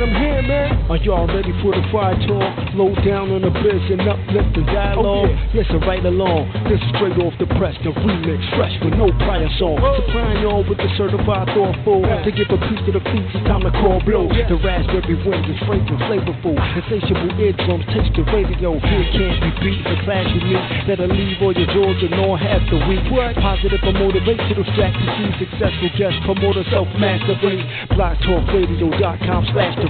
man, I'm here, man. Are y'all ready for the fire talk? Low down on the biz and uplift the dialogue. Oh, yeah. Listen right along. This is straight off the press, the remix, fresh with no prior song. Supplying y'all with the certified thoughtful. Yeah. To give a piece to the feet, it's time to call blow. Yeah. The raspberry wind is fragrant, flavorful. Insatiable eardrums taste the radio. Here can't be beat. The class unique that'll leave all your jaws and all half the week. What? Positive or motivational strategy. Successful guest promoter, self mastery. BlogTalkRadio.com slash the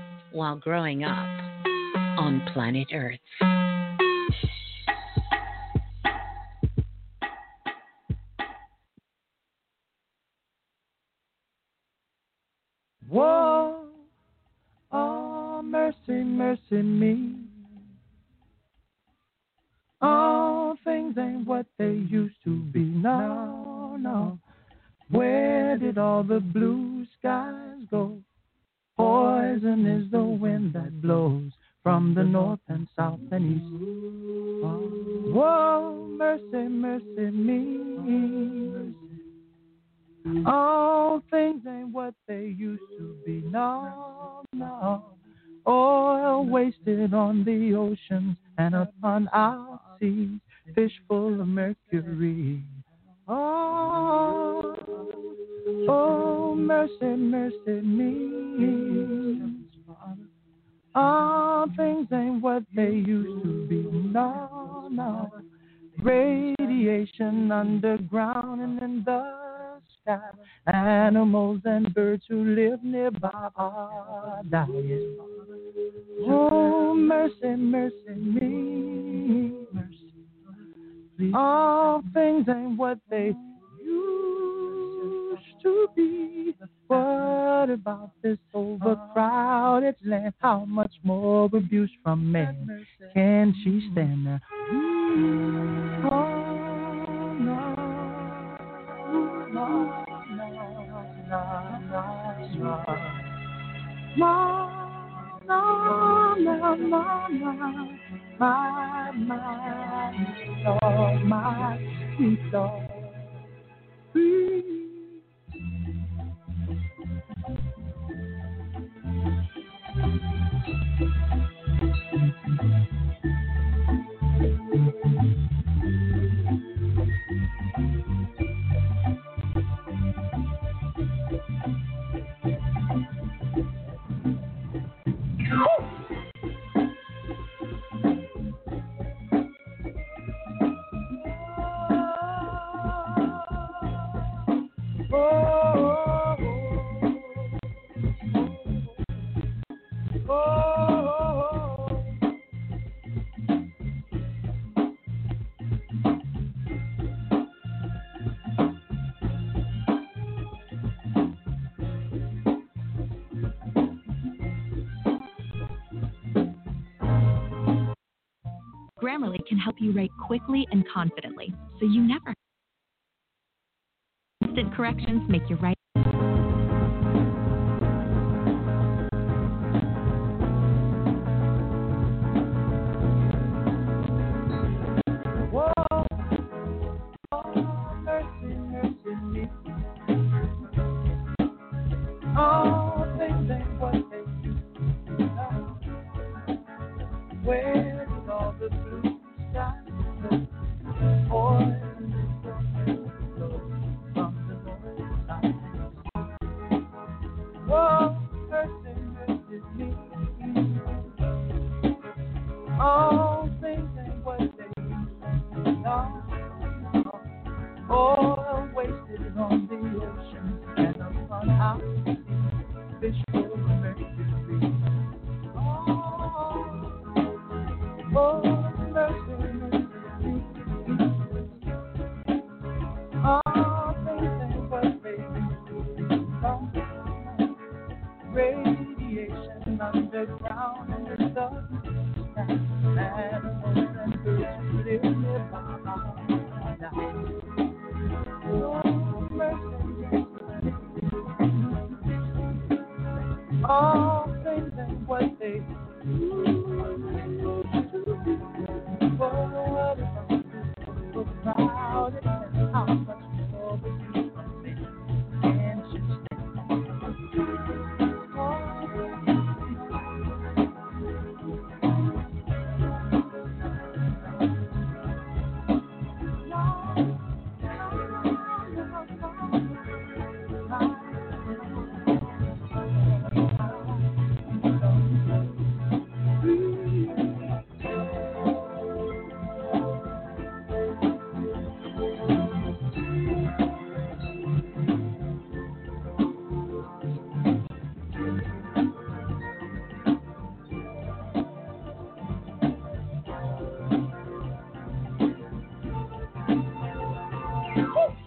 while growing up on planet Earth. Whoa, oh, mercy, mercy me. All things ain't what they used to be. No, no. Where did all the blue skies go? Poison is the wind that blows from the north and south and east. Oh, mercy, mercy me. All things ain't what they used to be. No, no. Oil wasted on the oceans and upon our seas, fish full of mercury. Oh, oh, mercy, mercy me. All things ain't what they used to be. No, no. Radiation underground and in the sky. Animals and birds who live nearby are dying. Oh, mercy, mercy me. Mm-hmm. All things ain't what they used to be. What about this overcrowded land? How much more abuse from men can she stand? Oh, no, no, no, no, no my, my, Lord, my Lord, please. Grammarly can help you write quickly and confidently, so you never. Instant corrections make your writing. Woo!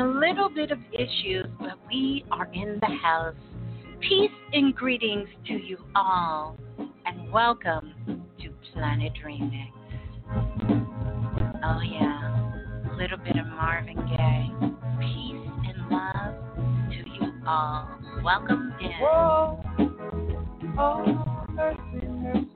A little bit of issues, but we are in the house. Peace and greetings to you all, and welcome to Planet Remix. Oh, yeah, a little bit of Marvin Gaye. Peace and love to you all. Welcome in. Whoa. Oh, mercy, mercy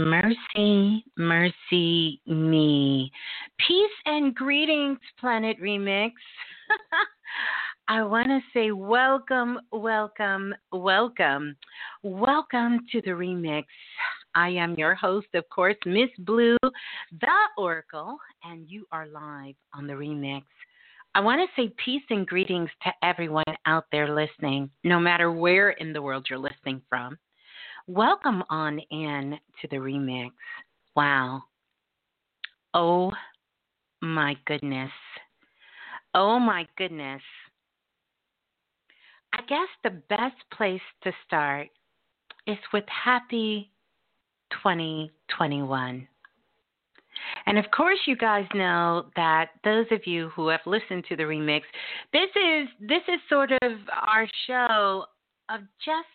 Mercy, mercy me. Peace and greetings, Planet Remix. I want to say welcome, welcome, welcome. Welcome to the remix. I am your host, of course, Miss Blue, the Oracle, and you are live on the remix. I want to say peace and greetings to everyone out there listening, no matter where in the world you're listening from. Welcome on in to the remix. Wow. Oh my goodness. Oh my goodness. I guess the best place to start is with happy 2021. And of course, you guys know that those of you who have listened to the remix, this is this is sort of our show of just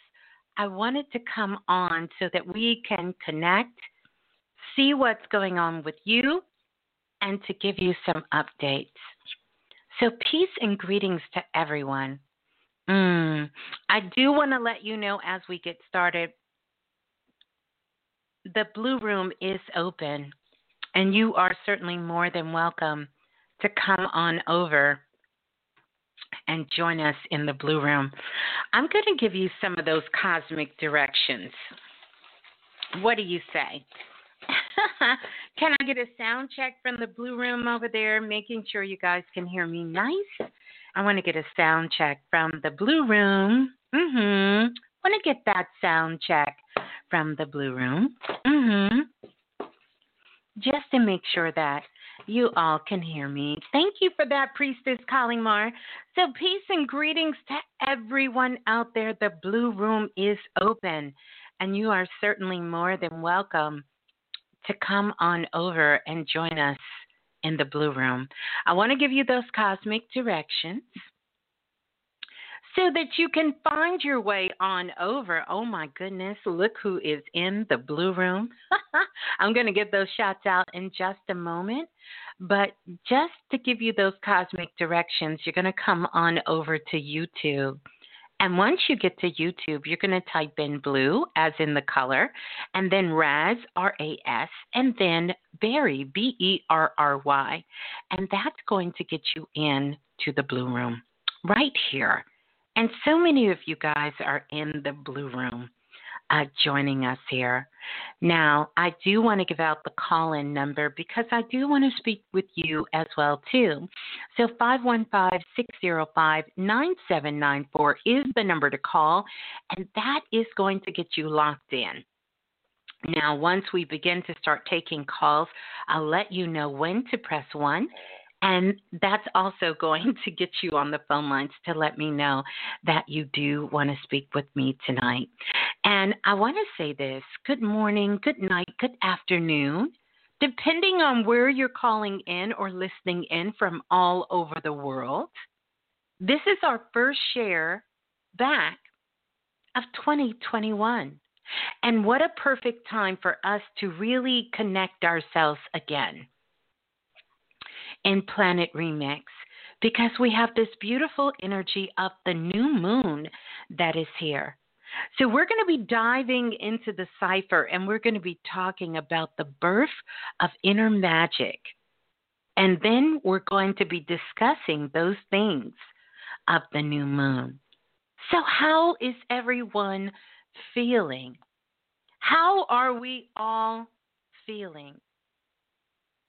I wanted to come on so that we can connect, see what's going on with you, and to give you some updates. So, peace and greetings to everyone. Mm, I do want to let you know as we get started the Blue Room is open, and you are certainly more than welcome to come on over and join us in the Blue Room. I'm going to give you some of those cosmic directions. What do you say? can I get a sound check from the blue room over there, making sure you guys can hear me nice? I want to get a sound check from the blue room. Mm hmm. Want to get that sound check from the blue room. Mm hmm. Just to make sure that you all can hear me. Thank you for that, Priestess Kalimar. So, peace and greetings to everyone out there. The Blue Room is open, and you are certainly more than welcome to come on over and join us in the Blue Room. I want to give you those cosmic directions so that you can find your way on over. Oh my goodness, look who is in the blue room. I'm going to get those shots out in just a moment. But just to give you those cosmic directions, you're going to come on over to YouTube. And once you get to YouTube, you're going to type in blue, as in the color, and then Ras, R A S, and then Berry, B E R R Y. And that's going to get you in to the blue room right here. And so many of you guys are in the blue room uh, joining us here. Now, I do want to give out the call-in number because I do want to speak with you as well too. So 515-605-9794 is the number to call, and that is going to get you locked in. Now, once we begin to start taking calls, I'll let you know when to press one and that's also going to get you on the phone lines to let me know that you do want to speak with me tonight. And I want to say this good morning, good night, good afternoon, depending on where you're calling in or listening in from all over the world. This is our first share back of 2021. And what a perfect time for us to really connect ourselves again in Planet Remix because we have this beautiful energy of the new moon that is here. So, we're going to be diving into the cipher and we're going to be talking about the birth of inner magic. And then we're going to be discussing those things of the new moon. So, how is everyone feeling? How are we all feeling?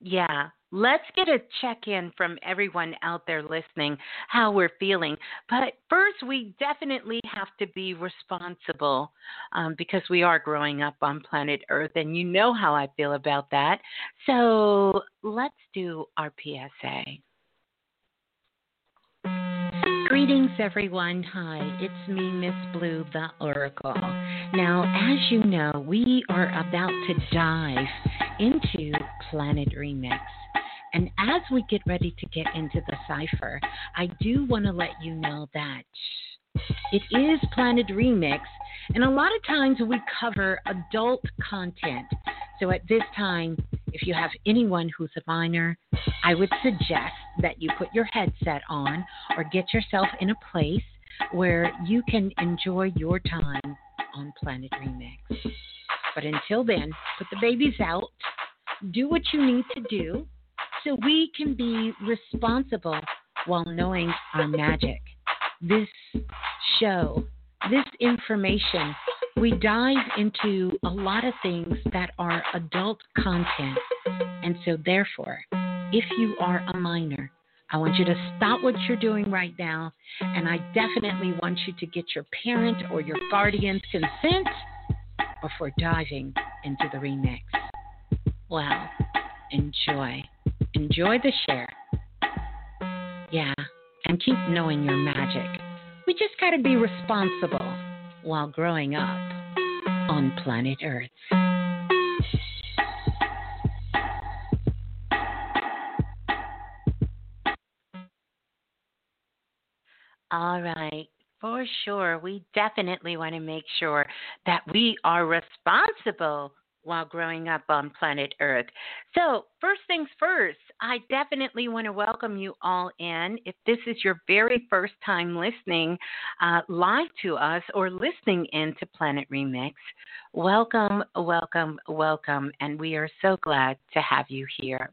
Yeah, let's get a check in from everyone out there listening how we're feeling. But first, we definitely have to be responsible um, because we are growing up on planet Earth, and you know how I feel about that. So let's do our PSA. Greetings, everyone. Hi, it's me, Miss Blue, the Oracle. Now, as you know, we are about to dive into Planet Remix. And as we get ready to get into the cipher, I do want to let you know that it is Planet Remix, and a lot of times we cover adult content. So at this time, if you have anyone who's a minor, I would suggest that you put your headset on or get yourself in a place where you can enjoy your time on Planet Remix. But until then, put the babies out, do what you need to do so we can be responsible while knowing our magic. This show, this information, we dive into a lot of things that are adult content. And so, therefore, if you are a minor, I want you to stop what you're doing right now, and I definitely want you to get your parent or your guardian's consent before diving into the remix. Well, enjoy. Enjoy the share. Yeah, and keep knowing your magic. We just got to be responsible while growing up on planet Earth. All right. For sure. We definitely want to make sure that we are responsible while growing up on planet Earth. So, first things first, I definitely want to welcome you all in. If this is your very first time listening uh, live to us or listening in to Planet Remix, welcome, welcome, welcome. And we are so glad to have you here.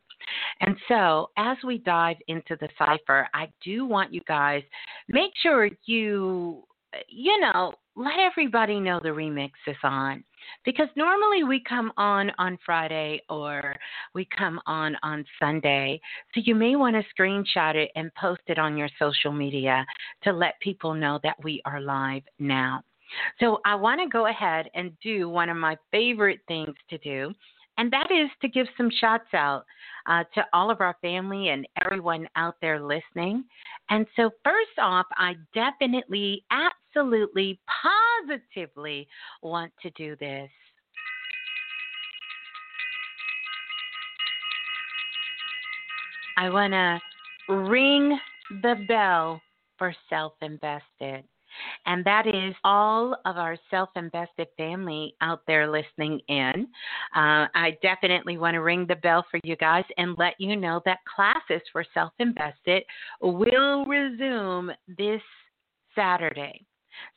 And so, as we dive into the cipher, I do want you guys make sure you you know, let everybody know the remix is on because normally we come on on Friday or we come on on Sunday. So you may want to screenshot it and post it on your social media to let people know that we are live now. So I want to go ahead and do one of my favorite things to do, and that is to give some shots out uh, to all of our family and everyone out there listening. And so, first off, I definitely, absolutely, positively want to do this. I want to ring the bell for self invested. And that is all of our self invested family out there listening in. Uh, I definitely want to ring the bell for you guys and let you know that classes for self invested will resume this Saturday.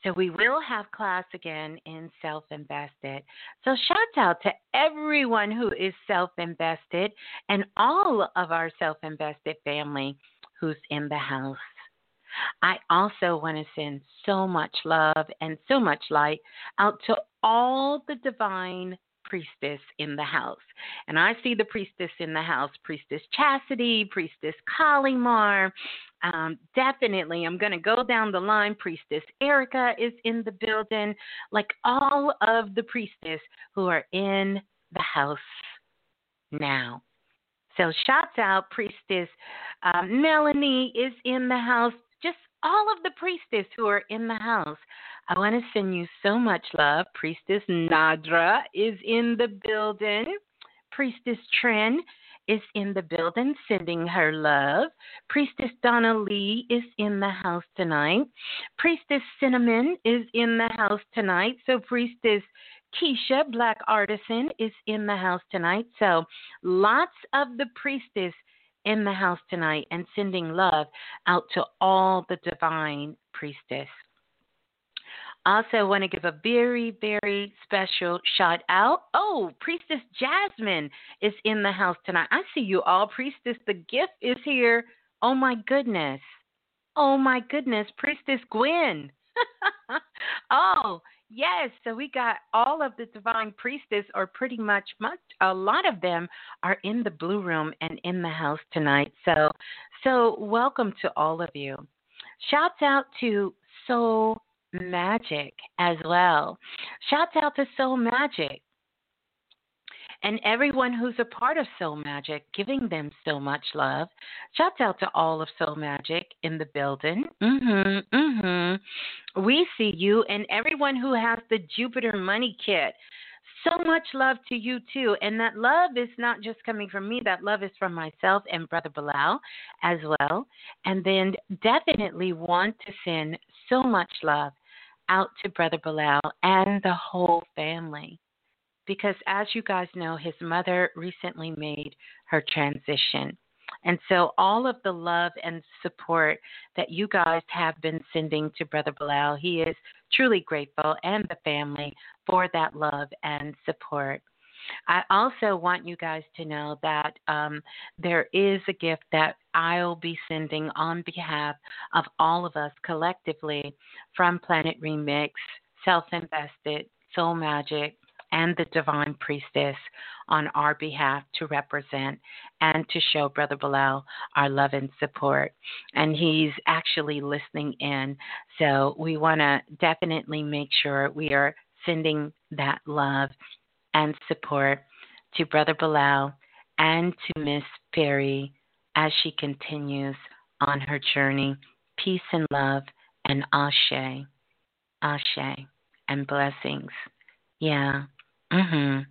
So we will have class again in self invested. So shout out to everyone who is self invested and all of our self invested family who's in the house. I also want to send so much love and so much light out to all the divine priestess in the house. And I see the priestess in the house, Priestess Chastity, Priestess Kalimar. Um, definitely, I'm going to go down the line. Priestess Erica is in the building, like all of the priestess who are in the house now. So, shouts out, Priestess um, Melanie is in the house all of the priestess who are in the house. I want to send you so much love. Priestess Nadra is in the building. Priestess Trin is in the building sending her love. Priestess Donna Lee is in the house tonight. Priestess Cinnamon is in the house tonight. So, Priestess Keisha, Black Artisan, is in the house tonight. So, lots of the priestess in the house tonight and sending love out to all the divine priestess. Also, want to give a very, very special shout out. Oh, Priestess Jasmine is in the house tonight. I see you all. Priestess, the gift is here. Oh, my goodness. Oh, my goodness. Priestess Gwen. oh, Yes, so we got all of the divine priestess, or pretty much much a lot of them are in the blue room and in the house tonight. So, so welcome to all of you. Shouts out to Soul Magic as well. Shouts out to Soul Magic and everyone who's a part of Soul Magic, giving them so much love. Shouts out to all of Soul Magic in the building. Mm-hmm, mm-hmm. We see you and everyone who has the Jupiter Money Kit. So much love to you too. And that love is not just coming from me, that love is from myself and Brother Balah as well. And then definitely want to send so much love out to Brother Balah and the whole family because, as you guys know, his mother recently made her transition. And so, all of the love and support that you guys have been sending to Brother Balah, he is truly grateful and the family for that love and support. I also want you guys to know that um, there is a gift that I'll be sending on behalf of all of us collectively from Planet Remix, Self Invested, Soul Magic, and the divine priestess on our behalf to represent and to show Brother Balah our love and support. And he's actually listening in. So we want to definitely make sure we are sending that love and support to Brother Bilal and to Miss Perry as she continues on her journey. Peace and love and ashe, ashe, and blessings. Yeah. Mhm.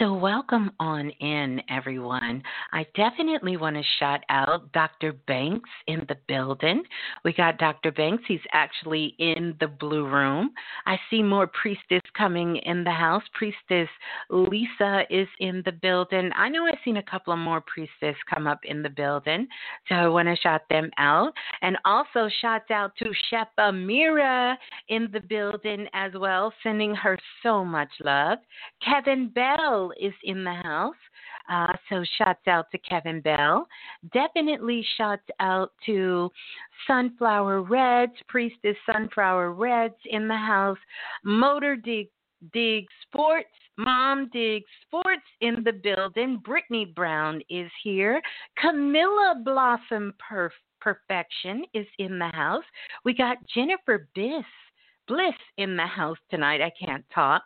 So, welcome on in, everyone. I definitely want to shout out Dr. Banks in the building. We got Dr. Banks. He's actually in the blue room. I see more priestess coming in the house. Priestess Lisa is in the building. I know I've seen a couple of more priestess come up in the building. So, I want to shout them out. And also, shout out to Chef Amira in the building as well, sending her so much love. Kevin Bell is in the house. Uh, so shouts out to Kevin Bell. Definitely shouts out to Sunflower Reds, Priestess Sunflower Reds in the house. Motor Dig Dig Sports, Mom Dig Sports in the building. Brittany Brown is here. Camilla Blossom Perf- Perfection is in the house. We got Jennifer Biss Bliss in the house tonight. I can't talk.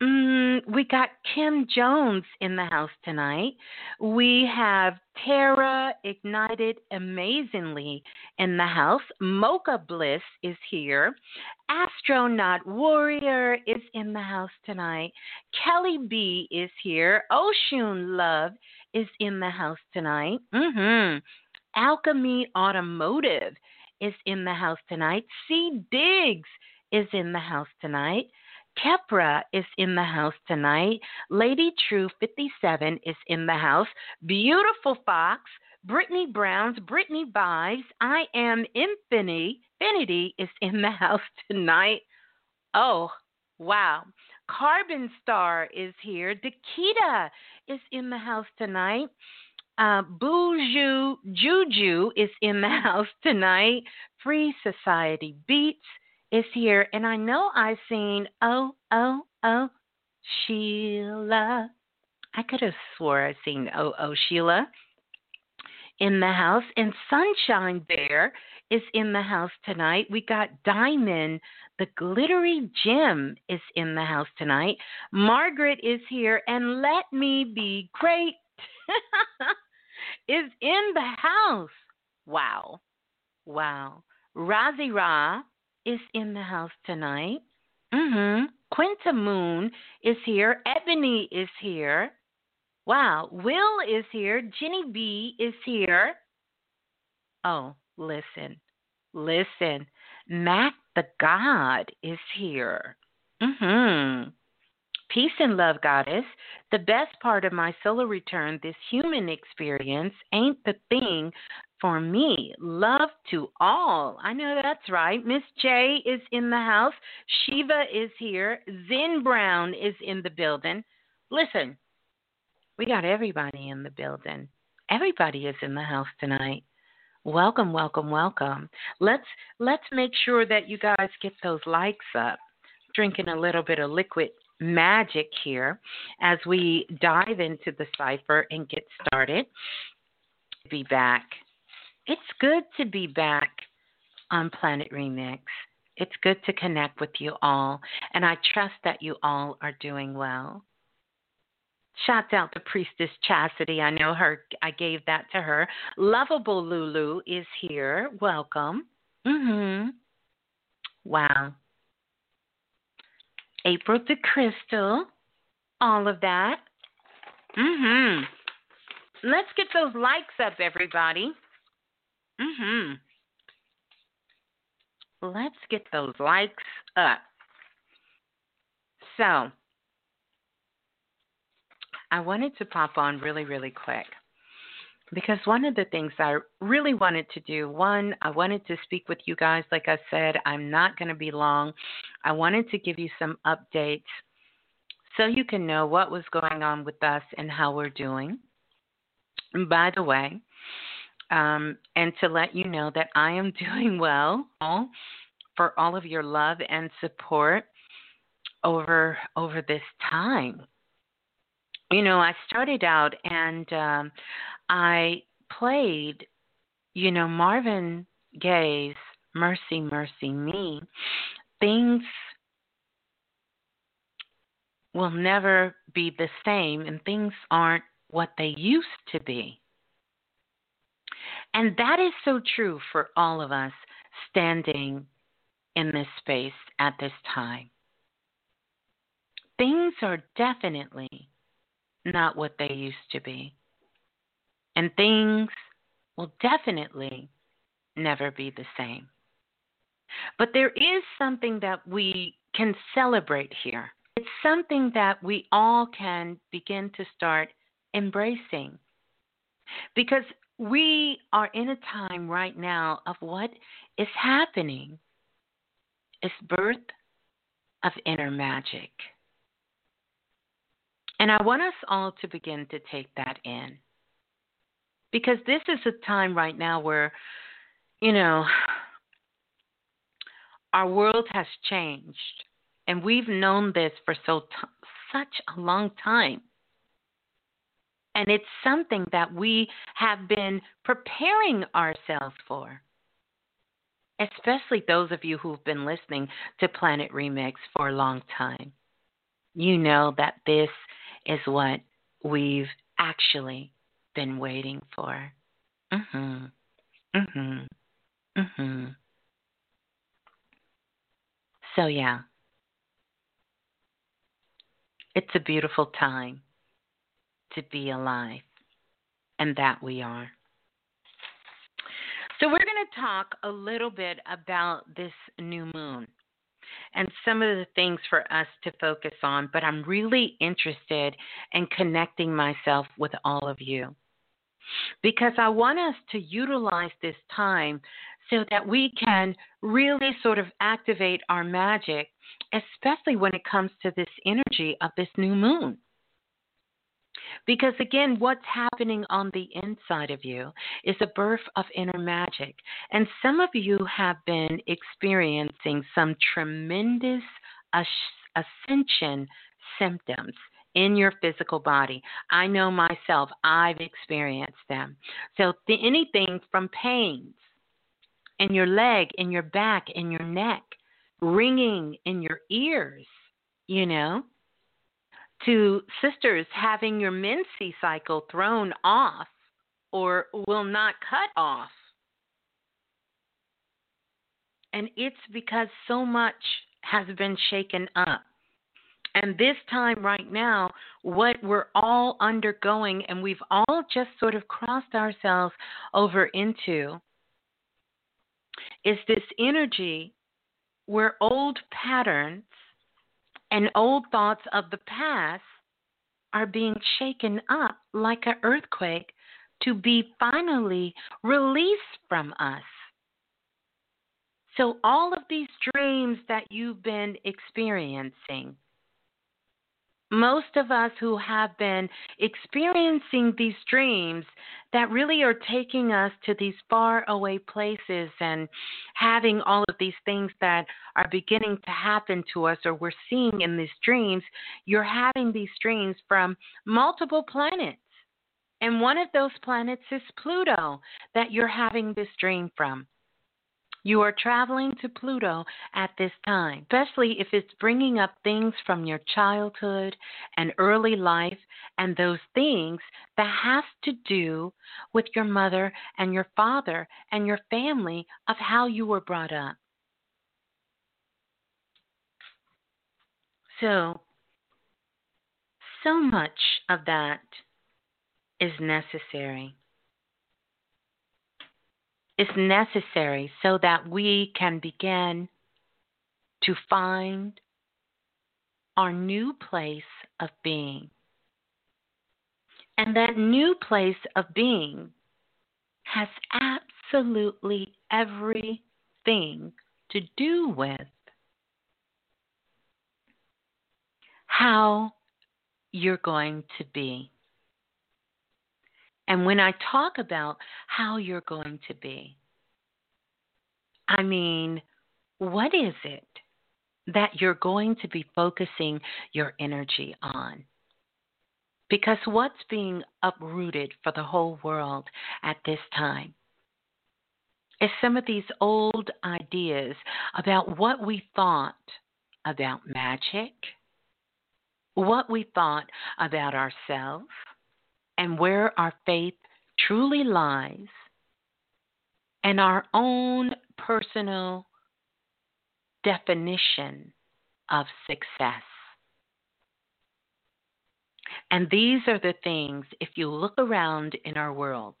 Mm, we got Kim Jones in the house tonight. We have Tara Ignited Amazingly in the house. Mocha Bliss is here. Astronaut Warrior is in the house tonight. Kelly B is here. Ocean Love is in the house tonight. Mm-hmm. Alchemy Automotive is in the house tonight. C. Diggs is in the house tonight. Kepra is in the house tonight. Lady True 57 is in the house. Beautiful Fox, Brittany Browns, Brittany Vibes, I Am Infinity, Infinity is in the house tonight. Oh, wow. Carbon Star is here. Dakita is in the house tonight. Uh, Buju Juju is in the house tonight. Free Society Beats is here, and I know I've seen oh oh oh Sheila. I could have swore I've seen oh oh Sheila in the house, and Sunshine Bear is in the house tonight. We got Diamond, the glittery gem, is in the house tonight. Margaret is here, and Let Me Be Great is in the house. Wow. Wow. Razi Ra is in the house tonight. Mm-hmm. Quinta Moon is here. Ebony is here. Wow. Will is here. Jenny B is here. Oh, listen. Listen. Mac the God is here. Mm-hmm. Peace and love, goddess. The best part of my solar return, this human experience, ain't the thing for me. Love to all. I know that's right. Miss J is in the house. Shiva is here. Zen Brown is in the building. Listen, we got everybody in the building. Everybody is in the house tonight. Welcome, welcome, welcome. Let's let's make sure that you guys get those likes up. Drinking a little bit of liquid magic here as we dive into the cipher and get started. Be back it's good to be back on Planet Remix. It's good to connect with you all, and I trust that you all are doing well. Shout out to Priestess Chastity. I know her. I gave that to her. Lovable Lulu is here. Welcome. Mhm. Wow. April the Crystal. All of that. Mhm. Let's get those likes up, everybody. Mm-hmm. Let's get those likes up. So, I wanted to pop on really, really quick because one of the things I really wanted to do, one, I wanted to speak with you guys. Like I said, I'm not going to be long. I wanted to give you some updates so you can know what was going on with us and how we're doing. And by the way, um, and to let you know that I am doing well for all of your love and support over over this time. You know, I started out and um, I played, you know, Marvin Gaye's "Mercy, Mercy Me." Things will never be the same, and things aren't what they used to be. And that is so true for all of us standing in this space at this time. Things are definitely not what they used to be. And things will definitely never be the same. But there is something that we can celebrate here. It's something that we all can begin to start embracing. Because we are in a time right now of what is happening is birth of inner magic. And I want us all to begin to take that in. Because this is a time right now where, you know, our world has changed. And we've known this for so t- such a long time. And it's something that we have been preparing ourselves for. Especially those of you who've been listening to Planet Remix for a long time. You know that this is what we've actually been waiting for. Mhm. Mhm. Mhm. So yeah. It's a beautiful time to be alive, and that we are. So, we're going to talk a little bit about this new moon and some of the things for us to focus on, but I'm really interested in connecting myself with all of you because I want us to utilize this time so that we can really sort of activate our magic, especially when it comes to this energy of this new moon. Because again, what's happening on the inside of you is a birth of inner magic. And some of you have been experiencing some tremendous ascension symptoms in your physical body. I know myself, I've experienced them. So, th- anything from pains in your leg, in your back, in your neck, ringing in your ears, you know, to sisters having your menses cycle thrown off or will not cut off. And it's because so much has been shaken up. And this time, right now, what we're all undergoing, and we've all just sort of crossed ourselves over into, is this energy where old patterns and old thoughts of the past are being shaken up like an earthquake to be finally released from us. So, all of these dreams that you've been experiencing, most of us who have been experiencing these dreams that really are taking us to these far away places and having all of these things that are beginning to happen to us or we're seeing in these dreams, you're having these dreams from multiple planets. And one of those planets is Pluto that you're having this dream from. You are traveling to Pluto at this time, especially if it's bringing up things from your childhood and early life and those things that has to do with your mother and your father and your family of how you were brought up. So, so much of that is necessary is necessary so that we can begin to find our new place of being. And that new place of being has absolutely everything to do with how you're going to be. And when I talk about how you're going to be, I mean, what is it that you're going to be focusing your energy on? Because what's being uprooted for the whole world at this time is some of these old ideas about what we thought about magic, what we thought about ourselves, and where our faith truly lies, and our own personal definition of success. And these are the things, if you look around in our world,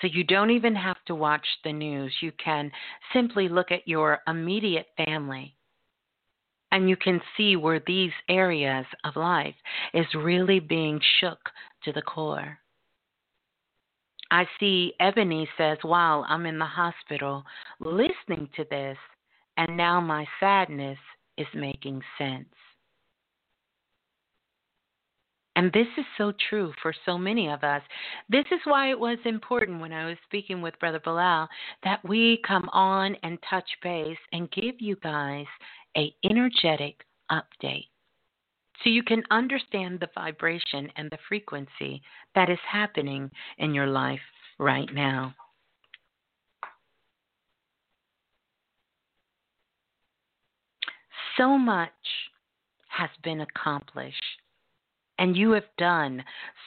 so you don't even have to watch the news. You can simply look at your immediate family and you can see where these areas of life is really being shook to the core. I see Ebony says, Wow, I'm in the hospital listening to this, and now my sadness is making sense. And this is so true for so many of us. This is why it was important when I was speaking with Brother Balah that we come on and touch base and give you guys a energetic update so you can understand the vibration and the frequency that is happening in your life right now. So much has been accomplished and you have done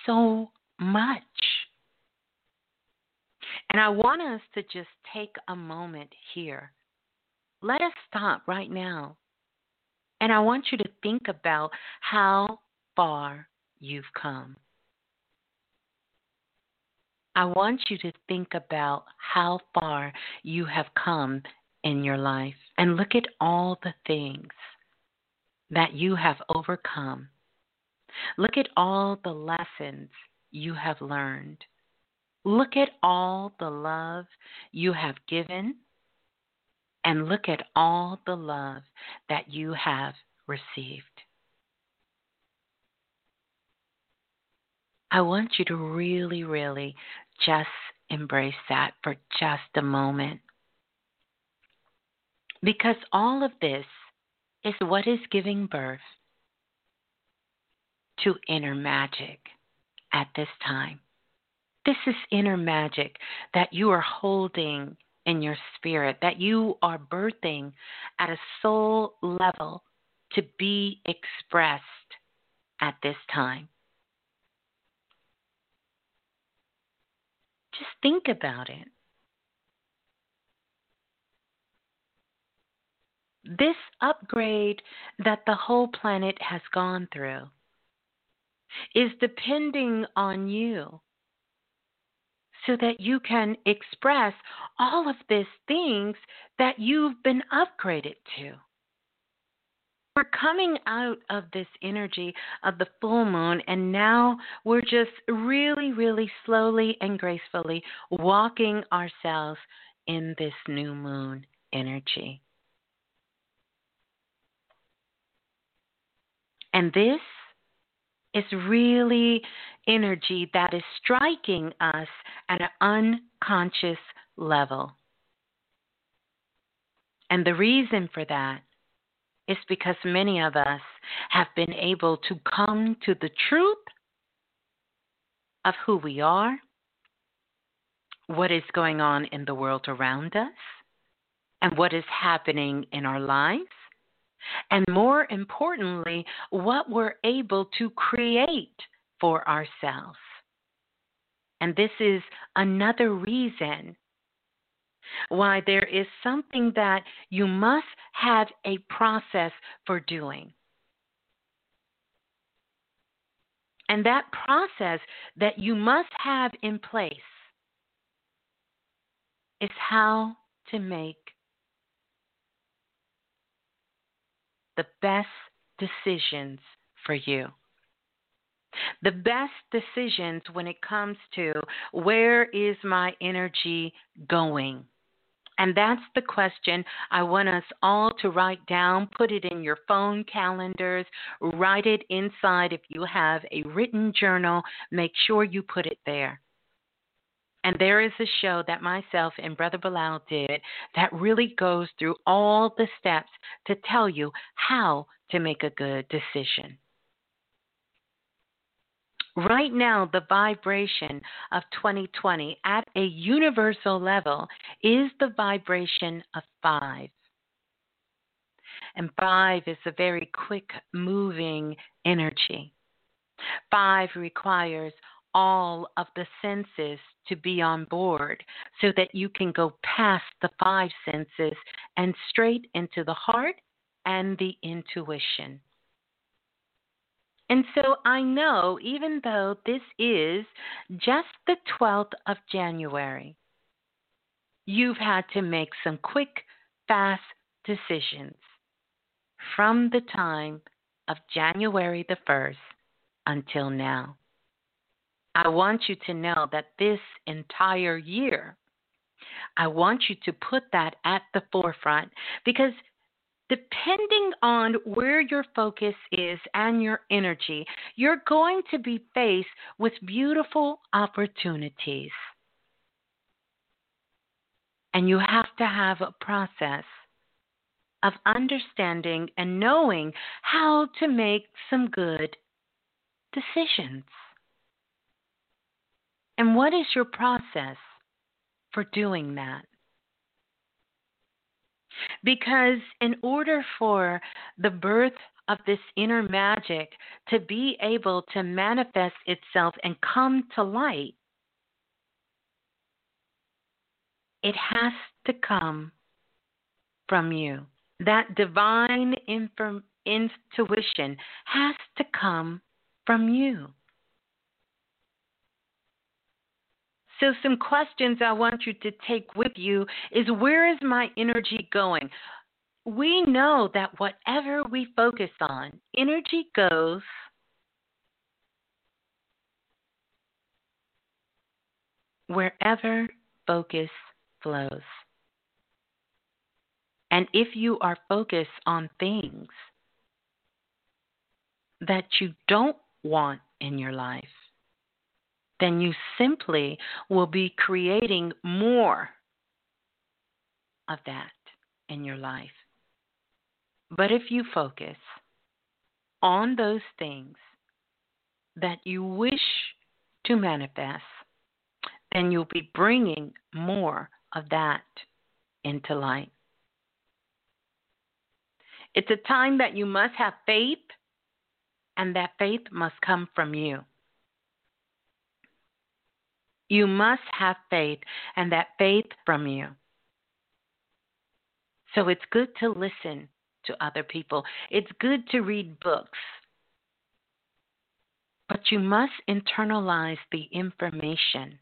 so much. And I want us to just take a moment here. Let us stop right now. And I want you to think about how far you've come. I want you to think about how far you have come in your life and look at all the things that you have overcome Look at all the lessons you have learned. Look at all the love you have given. And look at all the love that you have received. I want you to really, really just embrace that for just a moment. Because all of this is what is giving birth to inner magic at this time. This is inner magic that you are holding in your spirit, that you are birthing at a soul level to be expressed at this time. Just think about it. This upgrade that the whole planet has gone through is depending on you so that you can express all of these things that you've been upgraded to. We're coming out of this energy of the full moon, and now we're just really, really slowly and gracefully walking ourselves in this new moon energy. And this is really energy that is striking us at an unconscious level. And the reason for that is because many of us have been able to come to the truth of who we are, what is going on in the world around us, and what is happening in our lives and more importantly, what we're able to create for ourselves. And this is another reason why there is something that you must have a process for doing. And that process that you must have in place is how to make the best decisions for you. The best decisions when it comes to where is my energy going? And that's the question I want us all to write down. Put it in your phone calendars. Write it inside. If you have a written journal, make sure you put it there. And there is a show that myself and Brother Balah did that really goes through all the steps to tell you how to make a good decision. Right now, the vibration of 2020 at a universal level is the vibration of five. And five is a very quick moving energy. Five requires all of the senses to be on board so that you can go past the five senses and straight into the heart and the intuition. And so I know, even though this is just the 12th of January, you've had to make some quick, fast decisions from the time of January the 1st until now. I want you to know that this entire year, I want you to put that at the forefront because depending on where your focus is and your energy, you're going to be faced with beautiful opportunities. And you have to have a process of understanding and knowing how to make some good decisions. And what is your process for doing that? Because in order for the birth of this inner magic to be able to manifest itself and come to light, it has to come from you. That divine intuition has to come from you. So, some questions I want you to take with you is where is my energy going? We know that whatever we focus on, energy goes wherever focus flows. And if you are focused on things that you don't want in your life, then you simply will be creating more of that in your life. But if you focus on those things that you wish to manifest, then you'll be bringing more of that into light. It's a time that you must have faith, and that faith must come from you. You must have faith, and that faith from you. So it's good to listen to other people, it's good to read books. But you must internalize the information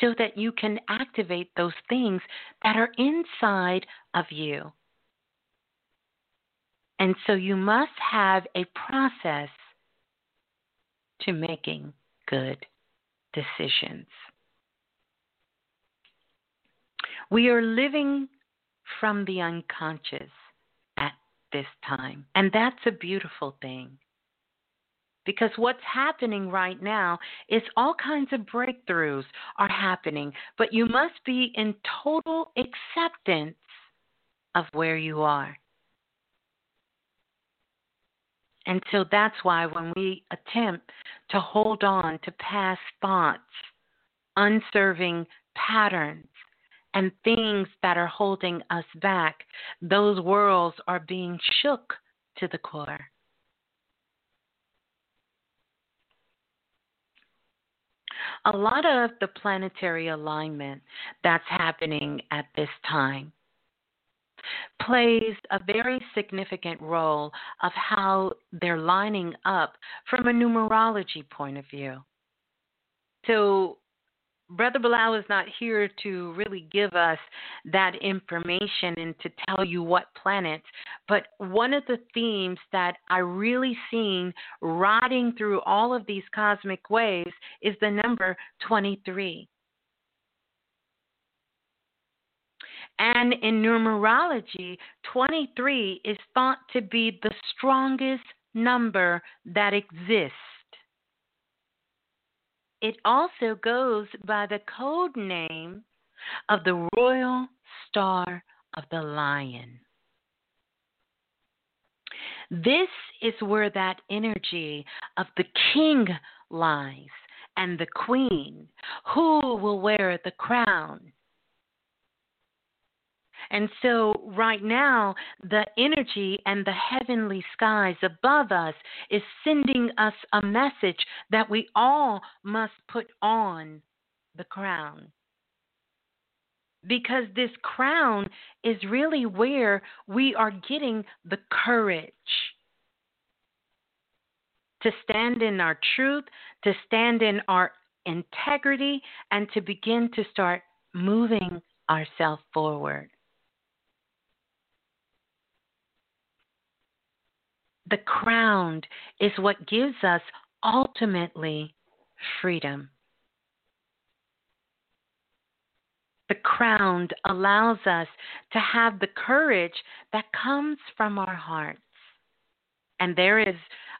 so that you can activate those things that are inside of you. And so you must have a process to making good decisions. We are living from the unconscious at this time, and that's a beautiful thing. Because what's happening right now is all kinds of breakthroughs are happening, but you must be in total acceptance of where you are. And so that's why when we attempt to hold on to past thoughts, unserving patterns, and things that are holding us back, those worlds are being shook to the core. A lot of the planetary alignment that's happening at this time plays a very significant role of how they're lining up from a numerology point of view. So, Brother Balah is not here to really give us that information and to tell you what planets, but one of the themes that I really seen riding through all of these cosmic waves is the number 23. And in numerology, 23 is thought to be the strongest number that exists. It also goes by the code name of the Royal Star of the Lion. This is where that energy of the king lies and the queen, who will wear the crown and so, right now, the energy and the heavenly skies above us is sending us a message that we all must put on the crown. Because this crown is really where we are getting the courage to stand in our truth, to stand in our integrity, and to begin to start moving ourselves forward. The crown is what gives us ultimately freedom. The crowned allows us to have the courage that comes from our hearts. And there is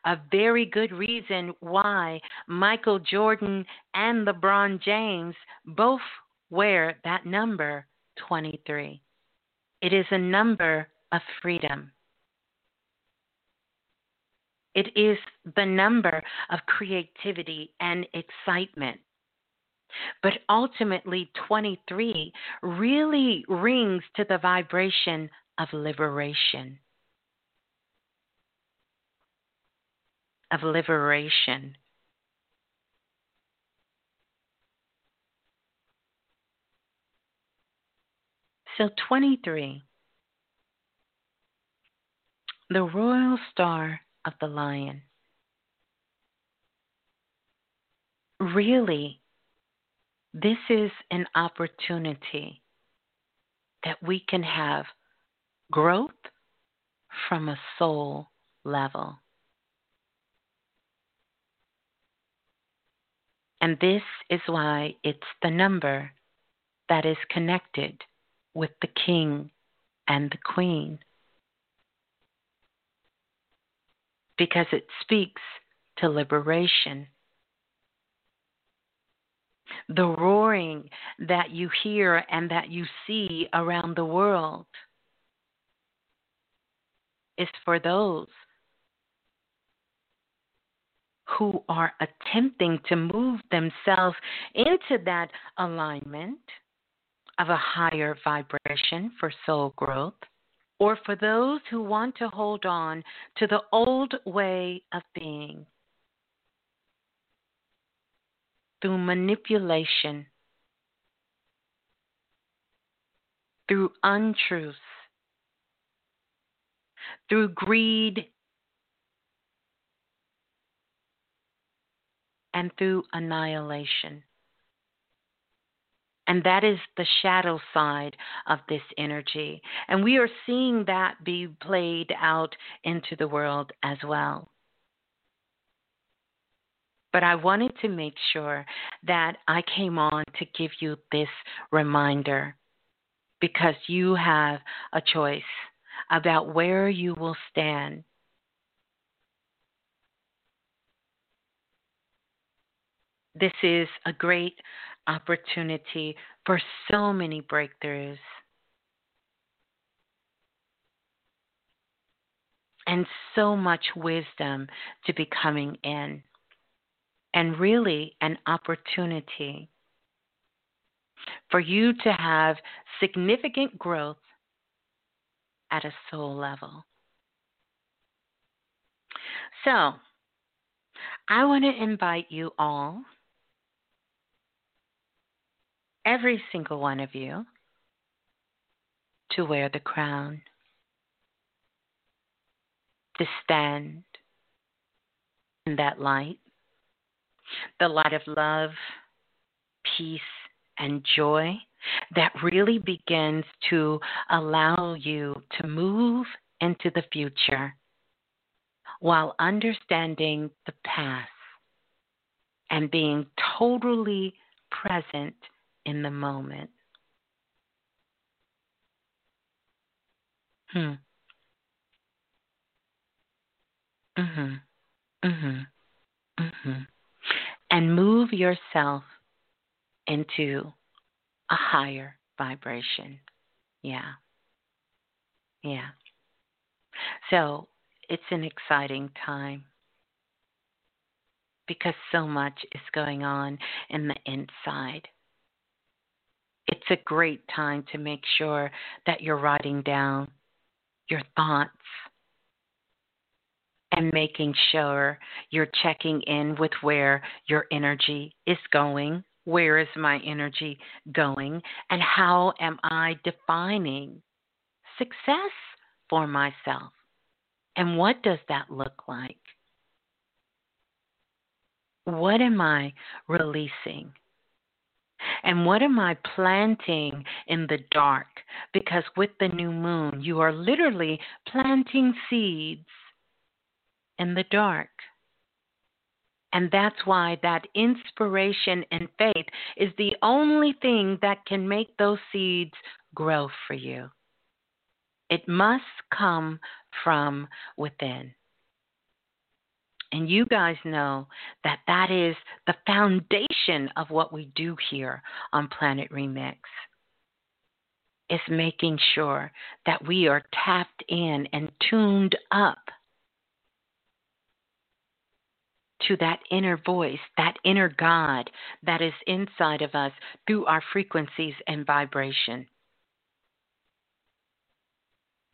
a very good reason why Michael Jordan and LeBron James both wear that number 23. It is a number of freedom. It is the number of creativity and excitement. But ultimately, 23 really rings to the vibration of liberation. Of liberation. So, 23, the royal star of the lion. Really, this is an opportunity that we can have growth from a soul level. And this is why it's the number that is connected with the king and the queen. Because it speaks to liberation. The roaring that you hear and that you see around the world is for those who are attempting to move themselves into that alignment of a higher vibration for soul growth, or for those who want to hold on to the old way of being. Through manipulation, through untruths, through greed, and through annihilation. And that is the shadow side of this energy. And we are seeing that be played out into the world as well. But I wanted to make sure that I came on to give you this reminder because you have a choice about where you will stand. This is a great opportunity for so many breakthroughs. And so much wisdom to be coming in, and really an opportunity for you to have significant growth at a soul level. So, I want to invite you all every single one of you to wear the crown, to stand in that light, the light of love, peace, and joy that really begins to allow you to move into the future while understanding the past and being totally present in the moment. Hmm. Mhm. Mhm. Mhm. And move yourself into a higher vibration. Yeah. Yeah. So, it's an exciting time because so much is going on in the inside it's a great time to make sure that you're writing down your thoughts and making sure you're checking in with where your energy is going. Where is my energy going? And how am I defining success for myself? And what does that look like? What am I releasing? And what am I planting in the dark? Because with the new moon, you are literally planting seeds in the dark. And that's why that inspiration and faith is the only thing that can make those seeds grow for you. It must come from within. And you guys know that that is the foundation of what we do here on Planet Remix. Is making sure that we are tapped in and tuned up to that inner voice, that inner God that is inside of us through our frequencies and vibration.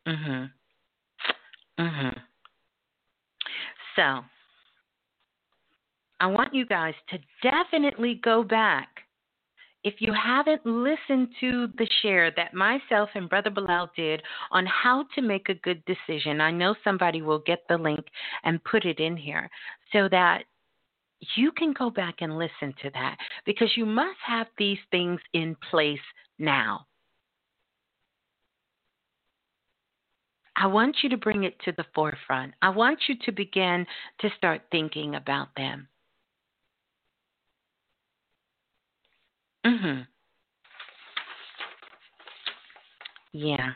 Mhm. Mhm. So, I want you guys to definitely go back. If you haven't listened to the share that myself and Brother Balah did on how to make a good decision, I know somebody will get the link and put it in here so that you can go back and listen to that because you must have these things in place now. I want you to bring it to the forefront. I want you to begin to start thinking about them. Mhm. Yeah.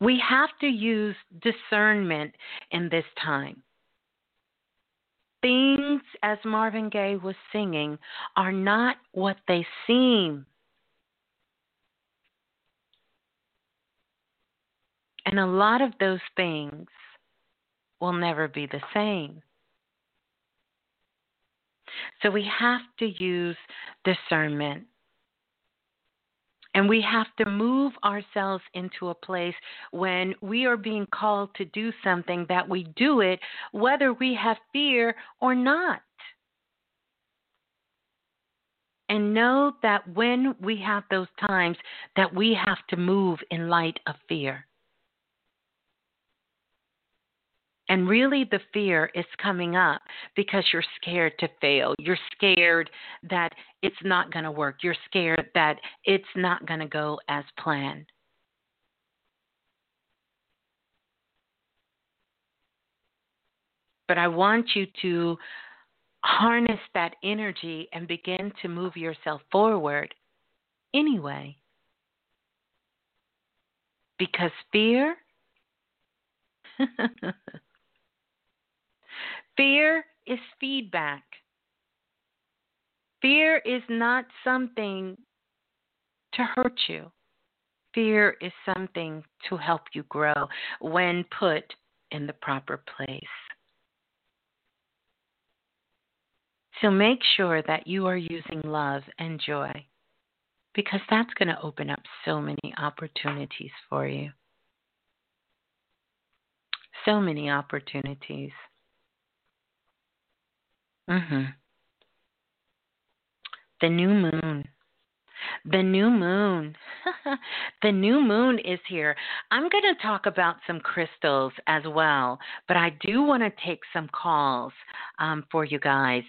We have to use discernment in this time. Things, as Marvin Gaye was singing, are not what they seem. And a lot of those things will never be the same. So we have to use discernment. And we have to move ourselves into a place when we are being called to do something that we do it whether we have fear or not. And know that when we have those times that we have to move in light of fear. And really, the fear is coming up because you're scared to fail. You're scared that it's not going to work. You're scared that it's not going to go as planned. But I want you to harness that energy and begin to move yourself forward anyway. Because fear Fear is feedback. Fear is not something to hurt you. Fear is something to help you grow when put in the proper place. So make sure that you are using love and joy because that's going to open up so many opportunities for you. So many opportunities. Mhm. The new moon. The new moon. the new moon is here. I'm going to talk about some crystals as well, but I do want to take some calls um, for you guys.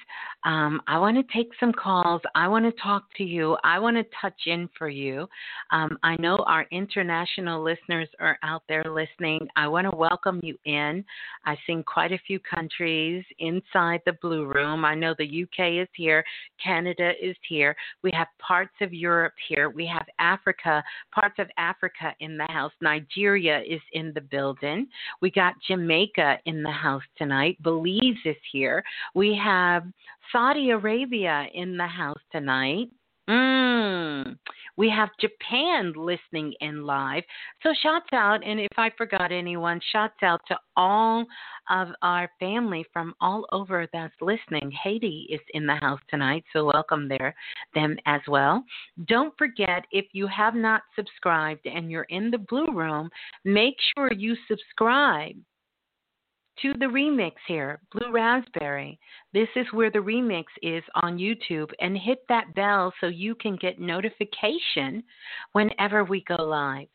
Um, I want to take some calls. I want to talk to you. I want to touch in for you. Um, I know our international listeners are out there listening. I want to welcome you in. I've seen quite a few countries inside the Blue Room. I know the UK is here, Canada is here. We have parts of Europe here. We have Africa, parts of Africa in the house. Nigeria is in the building. We got Jamaica in the house tonight. Belize is here. We have Saudi Arabia in the house tonight. Mm. We have Japan listening in live. So shouts out, and if I forgot anyone, shouts out to all of our family from all over that's listening. Haiti is in the house tonight, so welcome there them as well. Don't forget if you have not subscribed and you're in the blue room, make sure you subscribe to the remix here, Blue Raspberry. This is where the remix is on YouTube, and hit that bell so you can get notification whenever we go live.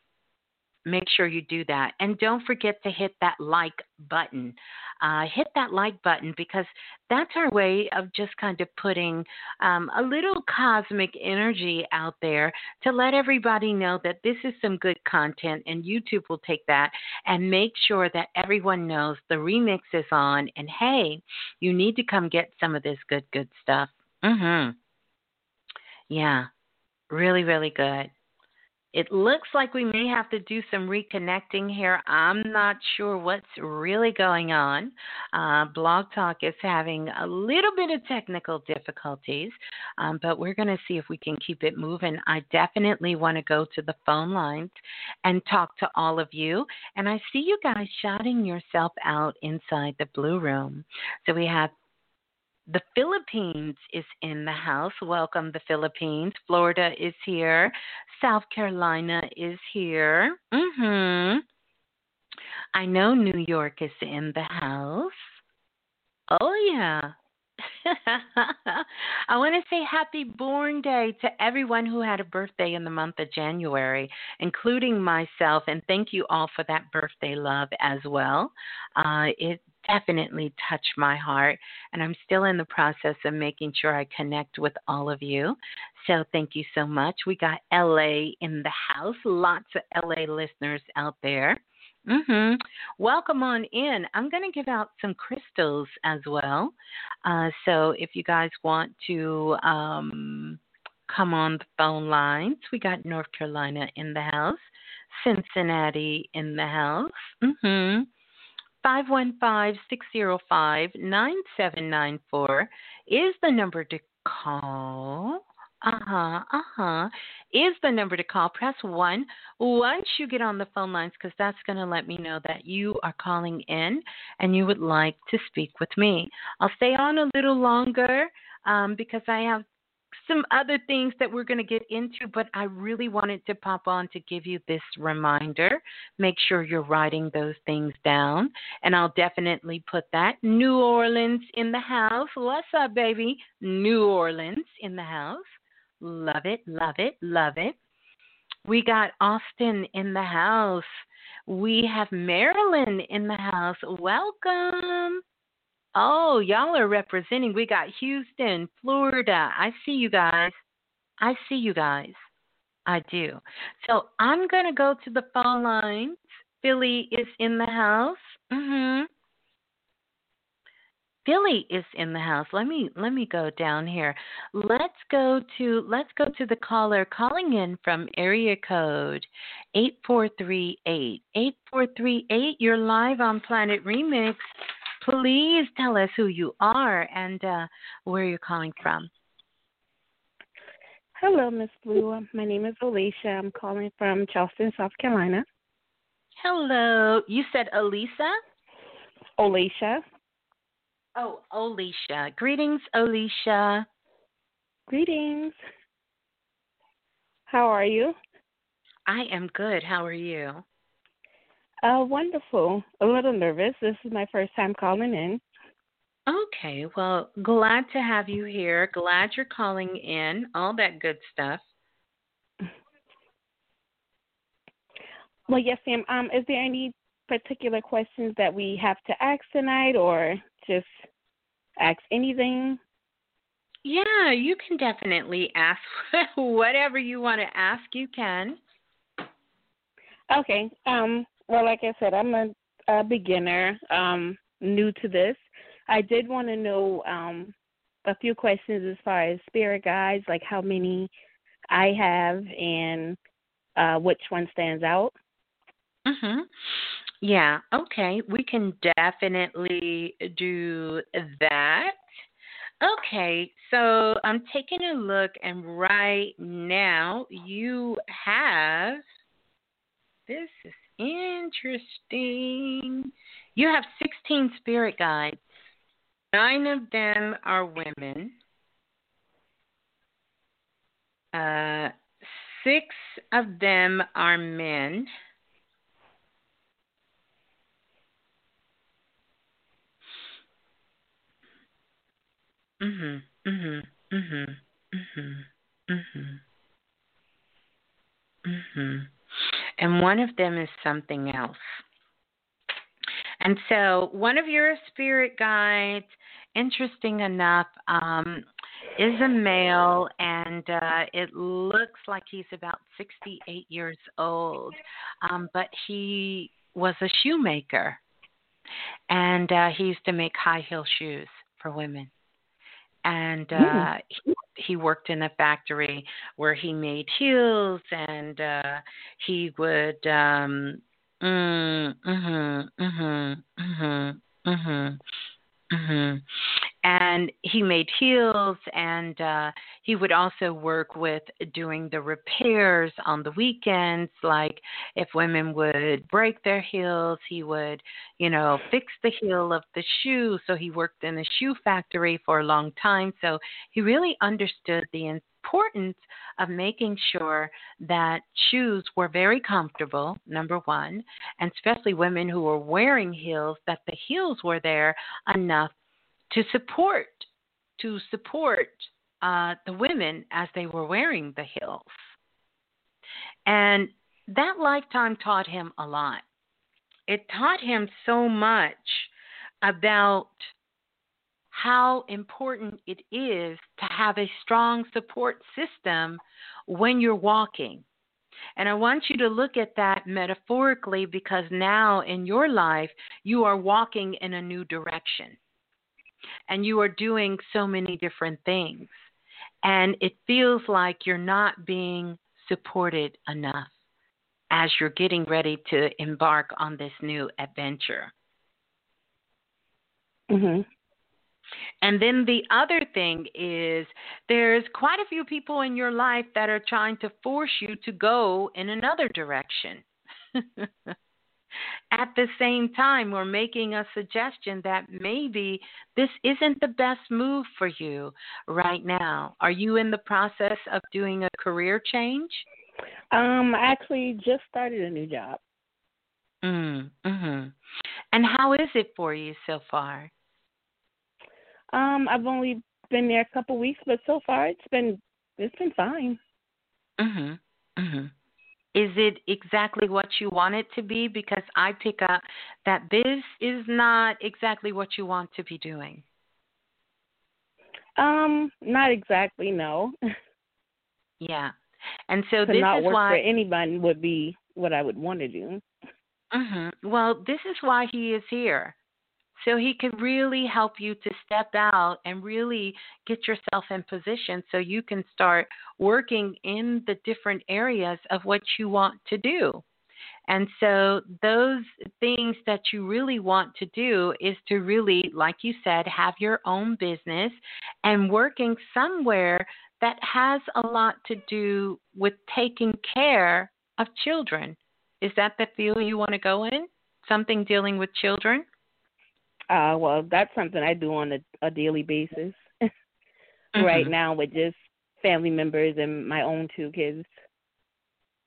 Make sure you do that. And don't forget to hit that like button. Uh, hit that like button because that's our way of just kind of putting um, a little cosmic energy out there to let everybody know that this is some good content, and YouTube will take that and make sure that everyone knows the remix is on. And hey, you need to come get some of this good, good stuff. Mm hmm. Yeah. Really, really good. It looks like we may have to do some reconnecting here. I'm not sure what's really going on. Uh, Blog Talk is having a little bit of technical difficulties, um, but we're going to see if we can keep it moving. I definitely want to go to the phone lines and talk to all of you. And I see you guys shouting yourself out inside the Blue Room. So we have the Philippines is in the house. Welcome, the Philippines. Florida is here. South Carolina is here. Mhm. I know New York is in the house. Oh yeah. I want to say happy born day to everyone who had a birthday in the month of January, including myself, and thank you all for that birthday love as well. Uh, it definitely touched my heart, and I'm still in the process of making sure I connect with all of you. So thank you so much. We got LA in the house, lots of LA listeners out there. Mhm. Welcome on in. I'm going to give out some crystals as well. Uh, so if you guys want to um, come on the phone lines, we got North Carolina in the house, Cincinnati in the house. Mhm. 515-605-9794 is the number to call. Uh-huh, uh-huh. Is the number to call. Press 1 once you get on the phone lines because that's going to let me know that you are calling in and you would like to speak with me. I'll stay on a little longer um, because I have some other things that we're going to get into, but I really wanted to pop on to give you this reminder. Make sure you're writing those things down, and I'll definitely put that. New Orleans in the house. What's up, baby? New Orleans in the house. Love it, love it, love it. We got Austin in the house. We have Maryland in the house. Welcome. Oh, y'all are representing. We got Houston, Florida. I see you guys. I see you guys. I do. So I'm going to go to the phone lines. Philly is in the house. Mhm. Philly is in the house. Let me let me go down here. Let's go to let's go to the caller calling in from area code 8438. 8438, you're live on Planet Remix. Please tell us who you are and uh, where you're calling from. Hello, Miss Blue. My name is Alicia. I'm calling from Charleston, South Carolina. Hello. You said Elisa? Alicia. Oh, Alicia. Greetings, Alicia. Greetings. How are you? I am good. How are you? Uh, wonderful. A little nervous. This is my first time calling in. Okay, well, glad to have you here. Glad you're calling in. All that good stuff. Well, yes, ma'am. Um, is there any particular questions that we have to ask tonight, or just ask anything? Yeah, you can definitely ask whatever you want to ask. You can. Okay. Um, well, like I said, I'm a, a beginner, um, new to this. I did want to know um, a few questions as far as spirit guides, like how many I have and uh, which one stands out. Mhm. Yeah, okay. We can definitely do that. Okay, so I'm taking a look, and right now you have this is interesting. You have 16 spirit guides, nine of them are women, uh, six of them are men. Mhm. Mhm. Mhm. Mhm. Mhm. Mhm. And one of them is something else. And so, one of your spirit guides, interesting enough, um, is a male, and uh, it looks like he's about 68 years old. Um, but he was a shoemaker, and uh, he used to make high heel shoes for women. And uh, he, he worked in a factory where he made heels, and uh, he would um, Mm, mhm, mhm, mhm, mhm, mhm. And he made heels, and uh, he would also work with doing the repairs on the weekends. Like if women would break their heels, he would, you know, fix the heel of the shoe. So he worked in a shoe factory for a long time. So he really understood the importance of making sure that shoes were very comfortable, number one, and especially women who were wearing heels, that the heels were there enough to support to support uh, the women as they were wearing the heels. And that lifetime taught him a lot. It taught him so much about how important it is to have a strong support system when you're walking. And I want you to look at that metaphorically because now in your life, you are walking in a new direction and you are doing so many different things. And it feels like you're not being supported enough as you're getting ready to embark on this new adventure. Mhm. And then the other thing is there's quite a few people in your life that are trying to force you to go in another direction. At the same time, we're making a suggestion that maybe this isn't the best move for you right now. Are you in the process of doing a career change? Um, I actually just started a new job. Mm, mhm. And how is it for you so far? Um, I've only been there a couple weeks, but so far it's been it's been fine. Mhm. Mhm. Is it exactly what you want it to be? Because I pick up that this is not exactly what you want to be doing. Um, not exactly, no. Yeah. And so to this not is work why for anyone would be what I would want to do. Mhm. Well, this is why he is here. So he can really help you to step out and really get yourself in position so you can start working in the different areas of what you want to do. And so, those things that you really want to do is to really, like you said, have your own business and working somewhere that has a lot to do with taking care of children. Is that the field you want to go in? Something dealing with children? Uh, well, that's something I do on a, a daily basis. Mm-hmm. Right now, with just family members and my own two kids.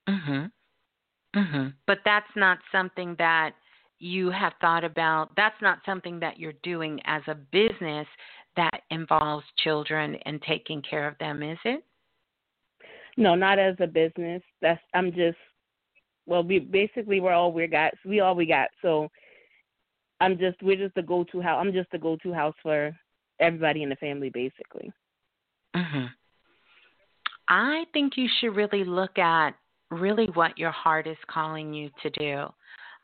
Mhm. Mhm. But that's not something that you have thought about. That's not something that you're doing as a business that involves children and taking care of them, is it? No, not as a business. That's I'm just well, we basically we're all we got. We all we got. So I'm just we're just the go-to house. I'm just the go-to house for everybody in the family, basically. Mhm. I think you should really look at really what your heart is calling you to do.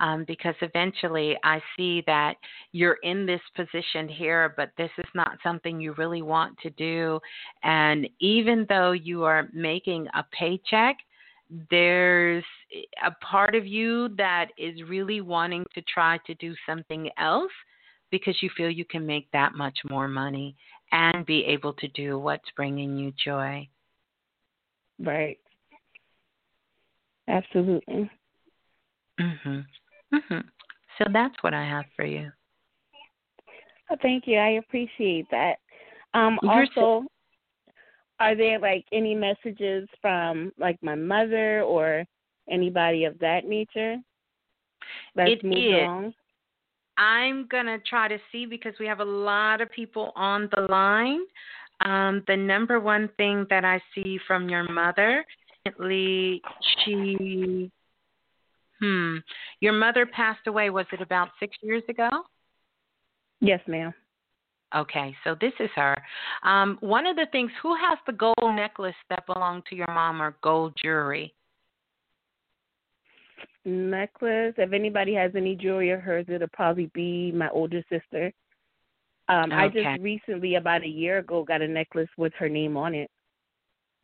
Um, because eventually I see that you're in this position here, but this is not something you really want to do. And even though you are making a paycheck, there's a part of you that is really wanting to try to do something else because you feel you can make that much more money and be able to do what's bringing you joy. Right. Absolutely. Mhm. Mhm. So that's what I have for you. Oh, thank you. I appreciate that. Um, also, are there like any messages from like my mother or anybody of that nature that's It moved is. along? I'm gonna try to see because we have a lot of people on the line. Um, the number one thing that I see from your mother, she Hmm. Your mother passed away, was it about six years ago? Yes, ma'am. Okay, so this is her. Um, one of the things, who has the gold necklace that belonged to your mom or gold jewelry? Necklace. If anybody has any jewelry of hers, it'll probably be my older sister. Um, okay. I just recently, about a year ago, got a necklace with her name on it.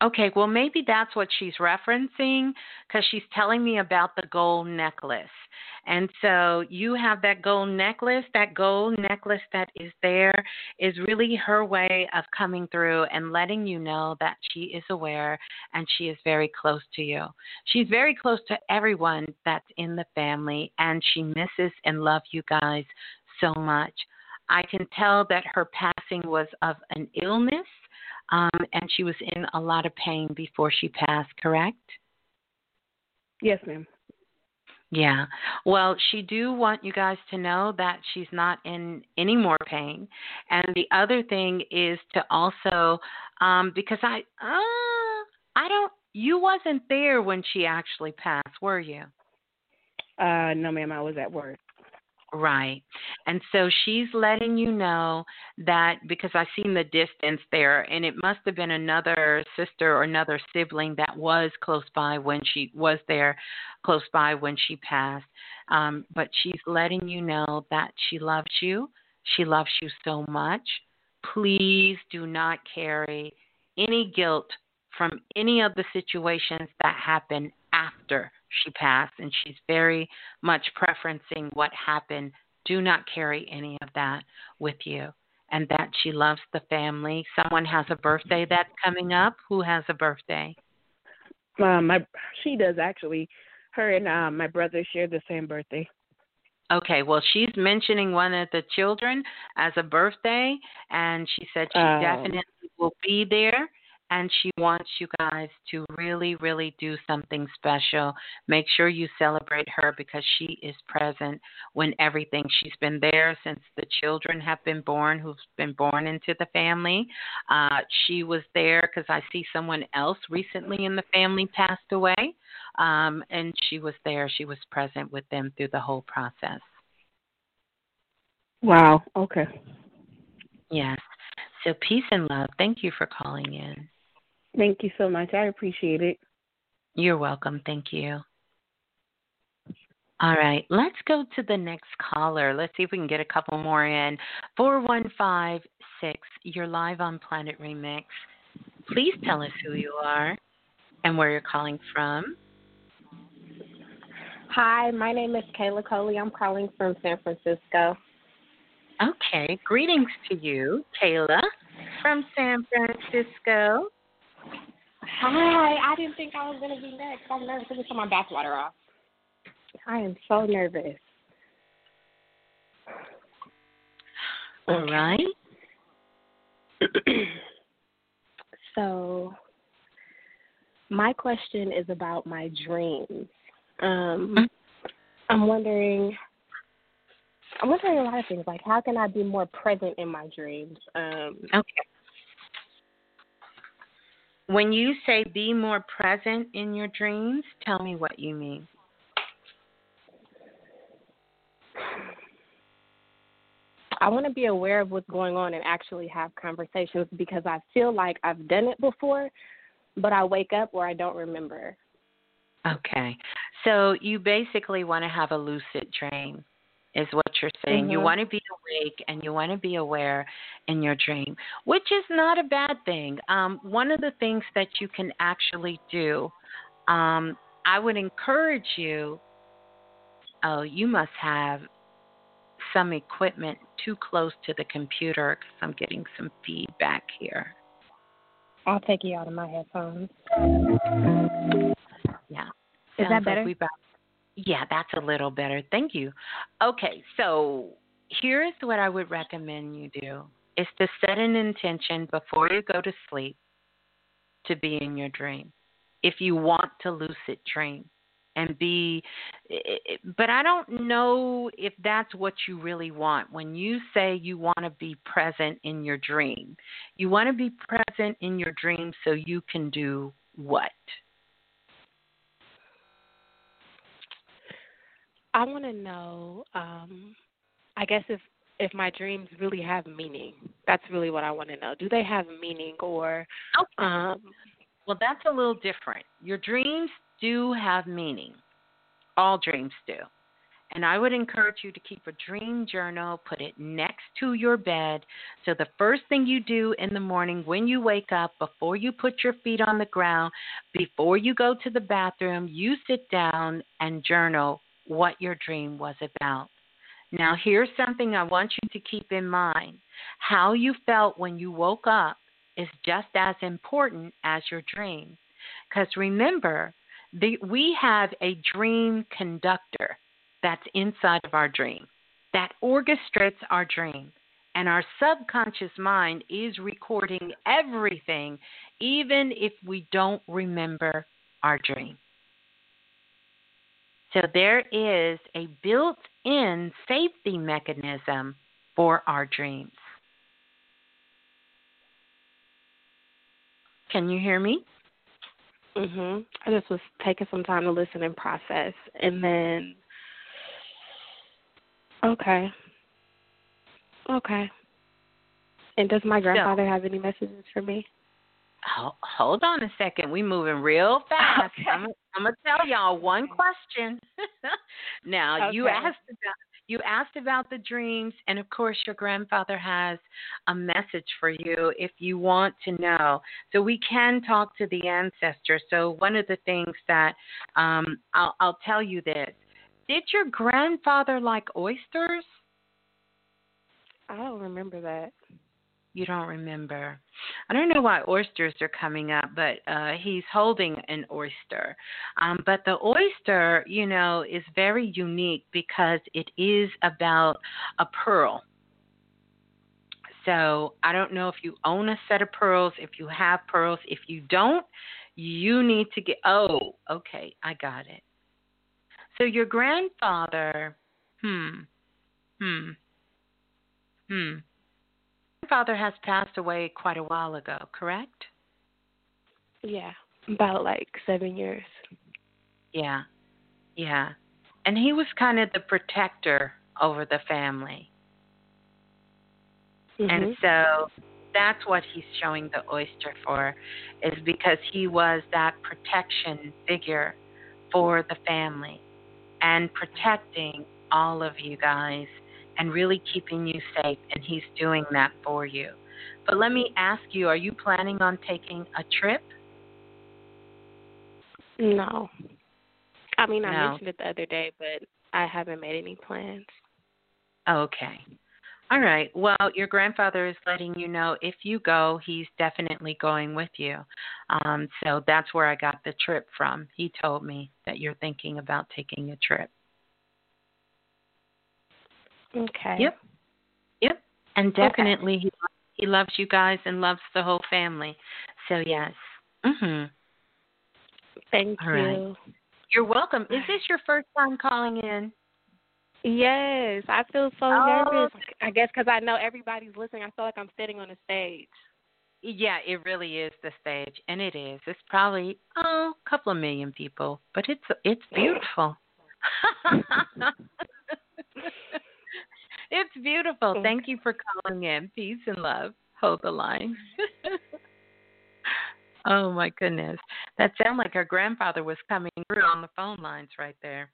Okay, well, maybe that's what she's referencing because she's telling me about the gold necklace. And so you have that gold necklace. That gold necklace that is there is really her way of coming through and letting you know that she is aware and she is very close to you. She's very close to everyone that's in the family, and she misses and loves you guys so much. I can tell that her passing was of an illness um, and she was in a lot of pain before she passed, correct? Yes, ma'am. Yeah. Well, she do want you guys to know that she's not in any more pain. And the other thing is to also um because I uh I don't you wasn't there when she actually passed, were you? Uh no ma'am, I was at work. Right. And so she's letting you know that because I seen the distance there and it must have been another sister or another sibling that was close by when she was there close by when she passed. Um, but she's letting you know that she loves you. She loves you so much. Please do not carry any guilt from any of the situations that happen after she passed, and she's very much preferencing what happened. Do not carry any of that with you. And that she loves the family. Someone has a birthday that's coming up. Who has a birthday? Um, my she does actually. Her and uh, my brother share the same birthday. Okay, well, she's mentioning one of the children as a birthday, and she said she Um, definitely will be there and she wants you guys to really, really do something special. Make sure you celebrate her because she is present when everything. She's been there since the children have been born, who've been born into the family. Uh, she was there because I see someone else recently in the family passed away, um, and she was there. She was present with them through the whole process. Wow. Okay. Yes. So peace and love. Thank you for calling in. Thank you so much. I appreciate it. You're welcome. Thank you. All right, let's go to the next caller. Let's see if we can get a couple more in. 4156, you're live on Planet Remix. Please tell us who you are and where you're calling from. Hi, my name is Kayla Coley. I'm calling from San Francisco. Okay, greetings to you, Kayla from San Francisco. Hi, I didn't think I was going to be next. I'm nervous. Let me turn my bathwater off. I am so nervous. All right. so, my question is about my dreams. Um, I'm wondering. I'm wondering a lot of things, like how can I be more present in my dreams? Um, Okay. When you say be more present in your dreams, tell me what you mean. I want to be aware of what's going on and actually have conversations because I feel like I've done it before, but I wake up where I don't remember. Okay. So you basically want to have a lucid dream, is what you're saying. You Mhm. want to be awake and you want to be aware in your dream, which is not a bad thing. Um, one of the things that you can actually do, um, I would encourage you. Oh, you must have some equipment too close to the computer because I'm getting some feedback here. I'll take you out of my headphones. Yeah. Is that Sounds like better? we about- yeah, that's a little better. Thank you. Okay, so here's what I would recommend you do is to set an intention before you go to sleep to be in your dream. If you want to lucid dream and be but I don't know if that's what you really want. When you say you want to be present in your dream, you want to be present in your dream so you can do what? I want to know. Um, I guess if if my dreams really have meaning, that's really what I want to know. Do they have meaning, or okay. um, well, that's a little different. Your dreams do have meaning. All dreams do. And I would encourage you to keep a dream journal, put it next to your bed. So the first thing you do in the morning when you wake up, before you put your feet on the ground, before you go to the bathroom, you sit down and journal what your dream was about. Now, here's something I want you to keep in mind how you felt when you woke up is just as important as your dream. Because remember, the, we have a dream conductor that's inside of our dream that orchestrates our dream. And our subconscious mind is recording everything, even if we don't remember our dream. So there is a built in safety mechanism for our dreams. Can you hear me? Mhm. I just was taking some time to listen and process, and then. Okay. Okay. And does my grandfather so, have any messages for me? Hold on a second. We moving real fast. Okay. I'm, I'm gonna tell y'all one question. now okay. you asked about you asked about the dreams, and of course, your grandfather has a message for you if you want to know. So we can talk to the ancestors. So one of the things that um, I'll, I'll tell you this: Did your grandfather like oysters? I don't remember that. You don't remember. I don't know why oysters are coming up, but uh, he's holding an oyster. Um, but the oyster, you know, is very unique because it is about a pearl. So I don't know if you own a set of pearls, if you have pearls. If you don't, you need to get. Oh, okay, I got it. So your grandfather, hmm, hmm, hmm grandfather has passed away quite a while ago, correct? Yeah, about like seven years. Yeah, yeah. And he was kind of the protector over the family. Mm-hmm. And so that's what he's showing the oyster for, is because he was that protection figure for the family and protecting all of you guys and really keeping you safe, and He's doing that for you. But let me ask you are you planning on taking a trip? No. I mean, I no. mentioned it the other day, but I haven't made any plans. Okay. All right. Well, your grandfather is letting you know if you go, he's definitely going with you. Um, so that's where I got the trip from. He told me that you're thinking about taking a trip. Okay. Yep. Yep. And definitely okay. he he loves you guys and loves the whole family. So yes. Mhm. Thank All you. Right. You're welcome. Is this your first time calling in? Yes, I feel so oh. nervous. I guess because I know everybody's listening. I feel like I'm sitting on a stage. Yeah, it really is the stage, and it is. It's probably oh, a couple of million people, but it's it's beautiful. It's beautiful. Thank you for calling in. Peace and love. Hold the line. oh my goodness. That sounded like our grandfather was coming through on the phone lines right there.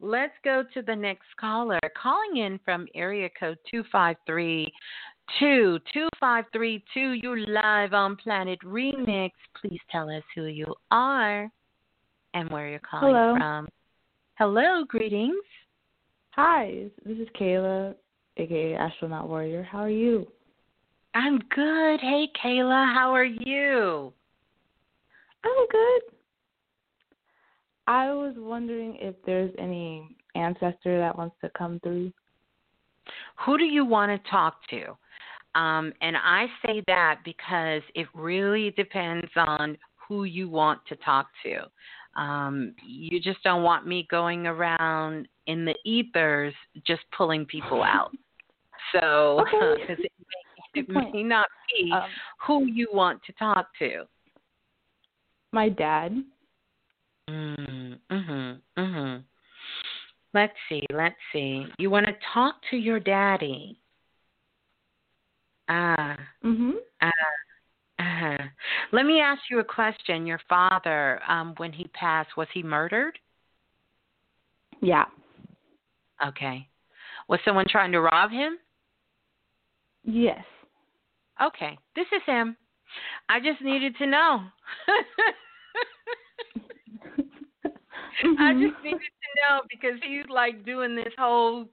Let's go to the next caller. Calling in from area code 253 2532. You're live on Planet Remix. Please tell us who you are and where you're calling Hello. from. Hello, greetings. Hi, this is Kayla, aka Astronaut Warrior. How are you? I'm good. Hey, Kayla, how are you? I'm good. I was wondering if there's any ancestor that wants to come through. Who do you want to talk to? Um, and I say that because it really depends on who you want to talk to. Um, you just don't want me going around in the ethers just pulling people out. So, okay. it, may, it may not be um, who you want to talk to. My dad. Mm, mhm. Mhm. Let's see, let's see. You want to talk to your daddy. Ah. Mhm. Uh, uh, let me ask you a question. Your father, um, when he passed, was he murdered? Yeah. Okay. Was someone trying to rob him? Yes. Okay. This is him. I just needed to know. I just needed to know because he's like doing this whole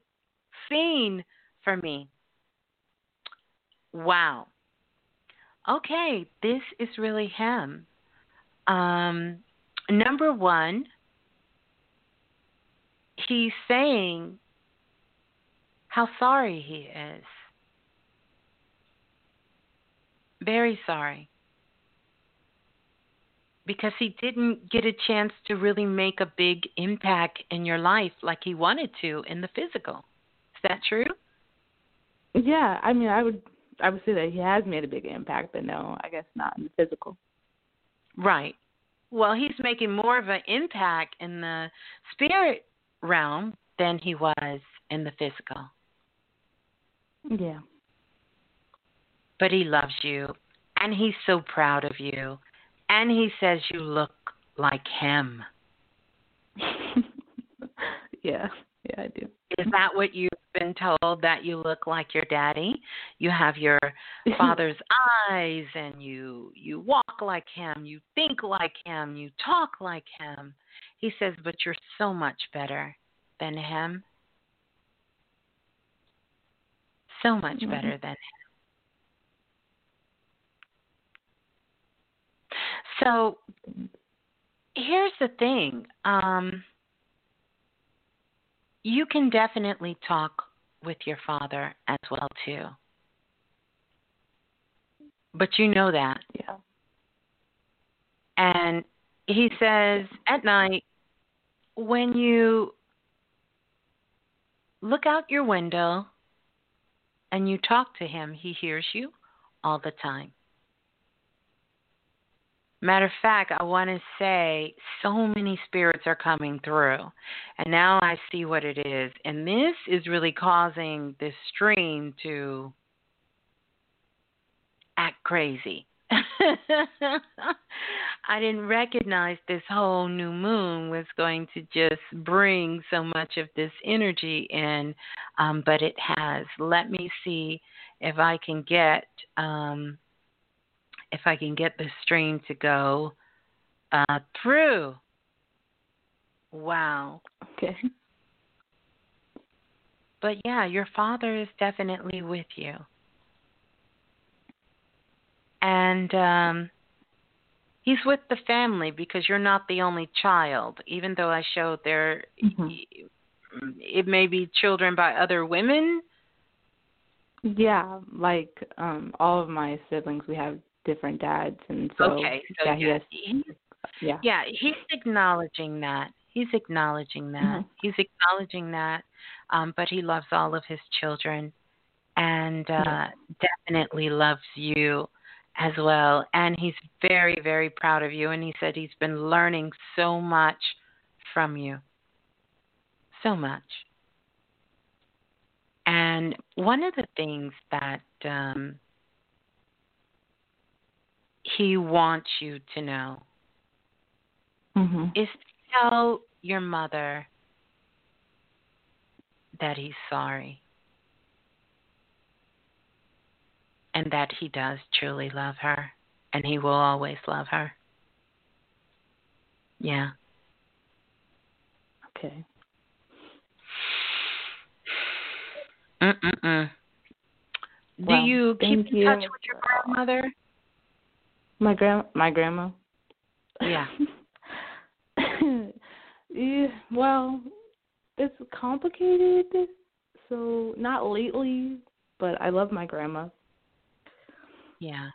scene for me. Wow. Okay, this is really him. Um, number one, he's saying how sorry he is. Very sorry. Because he didn't get a chance to really make a big impact in your life like he wanted to in the physical. Is that true? Yeah, I mean, I would I would say that he has made a big impact, but no, I guess not in the physical. Right. Well, he's making more of an impact in the spirit realm than he was in the physical. Yeah. But he loves you and he's so proud of you and he says you look like him. yeah. Yeah, I do. Is that what you've been told that you look like your daddy? You have your father's eyes and you you walk like him, you think like him, you talk like him. He says, "But you're so much better than him." So much mm-hmm. better than him. So here's the thing. Um you can definitely talk with your father as well too. But you know that. Yeah. And he says at night when you look out your window and you talk to him, he hears you all the time. Matter of fact, I want to say so many spirits are coming through. And now I see what it is. And this is really causing this stream to act crazy. I didn't recognize this whole new moon was going to just bring so much of this energy in, um, but it has. Let me see if I can get um, if I can get the stream to go uh, through. Wow. Okay. But yeah, your father is definitely with you. And um, he's with the family because you're not the only child. Even though I showed there, mm-hmm. it may be children by other women. Yeah, like um all of my siblings, we have different dads, and so okay, so yeah, yeah, he has, yeah, yeah, he's acknowledging that. He's acknowledging that. Mm-hmm. He's acknowledging that. Um, but he loves all of his children, and uh, yeah. definitely loves you as well. And he's very, very proud of you. And he said he's been learning so much from you, so much. And one of the things that um, he wants you to know mm-hmm. is to tell your mother that he's sorry and that he does truly love her and he will always love her. Yeah. Okay. Mm-mm-mm. Do you keep in you. touch with your grandmother? My grand my grandma. Yeah. yeah. Well, it's complicated. So not lately, but I love my grandma. Yeah.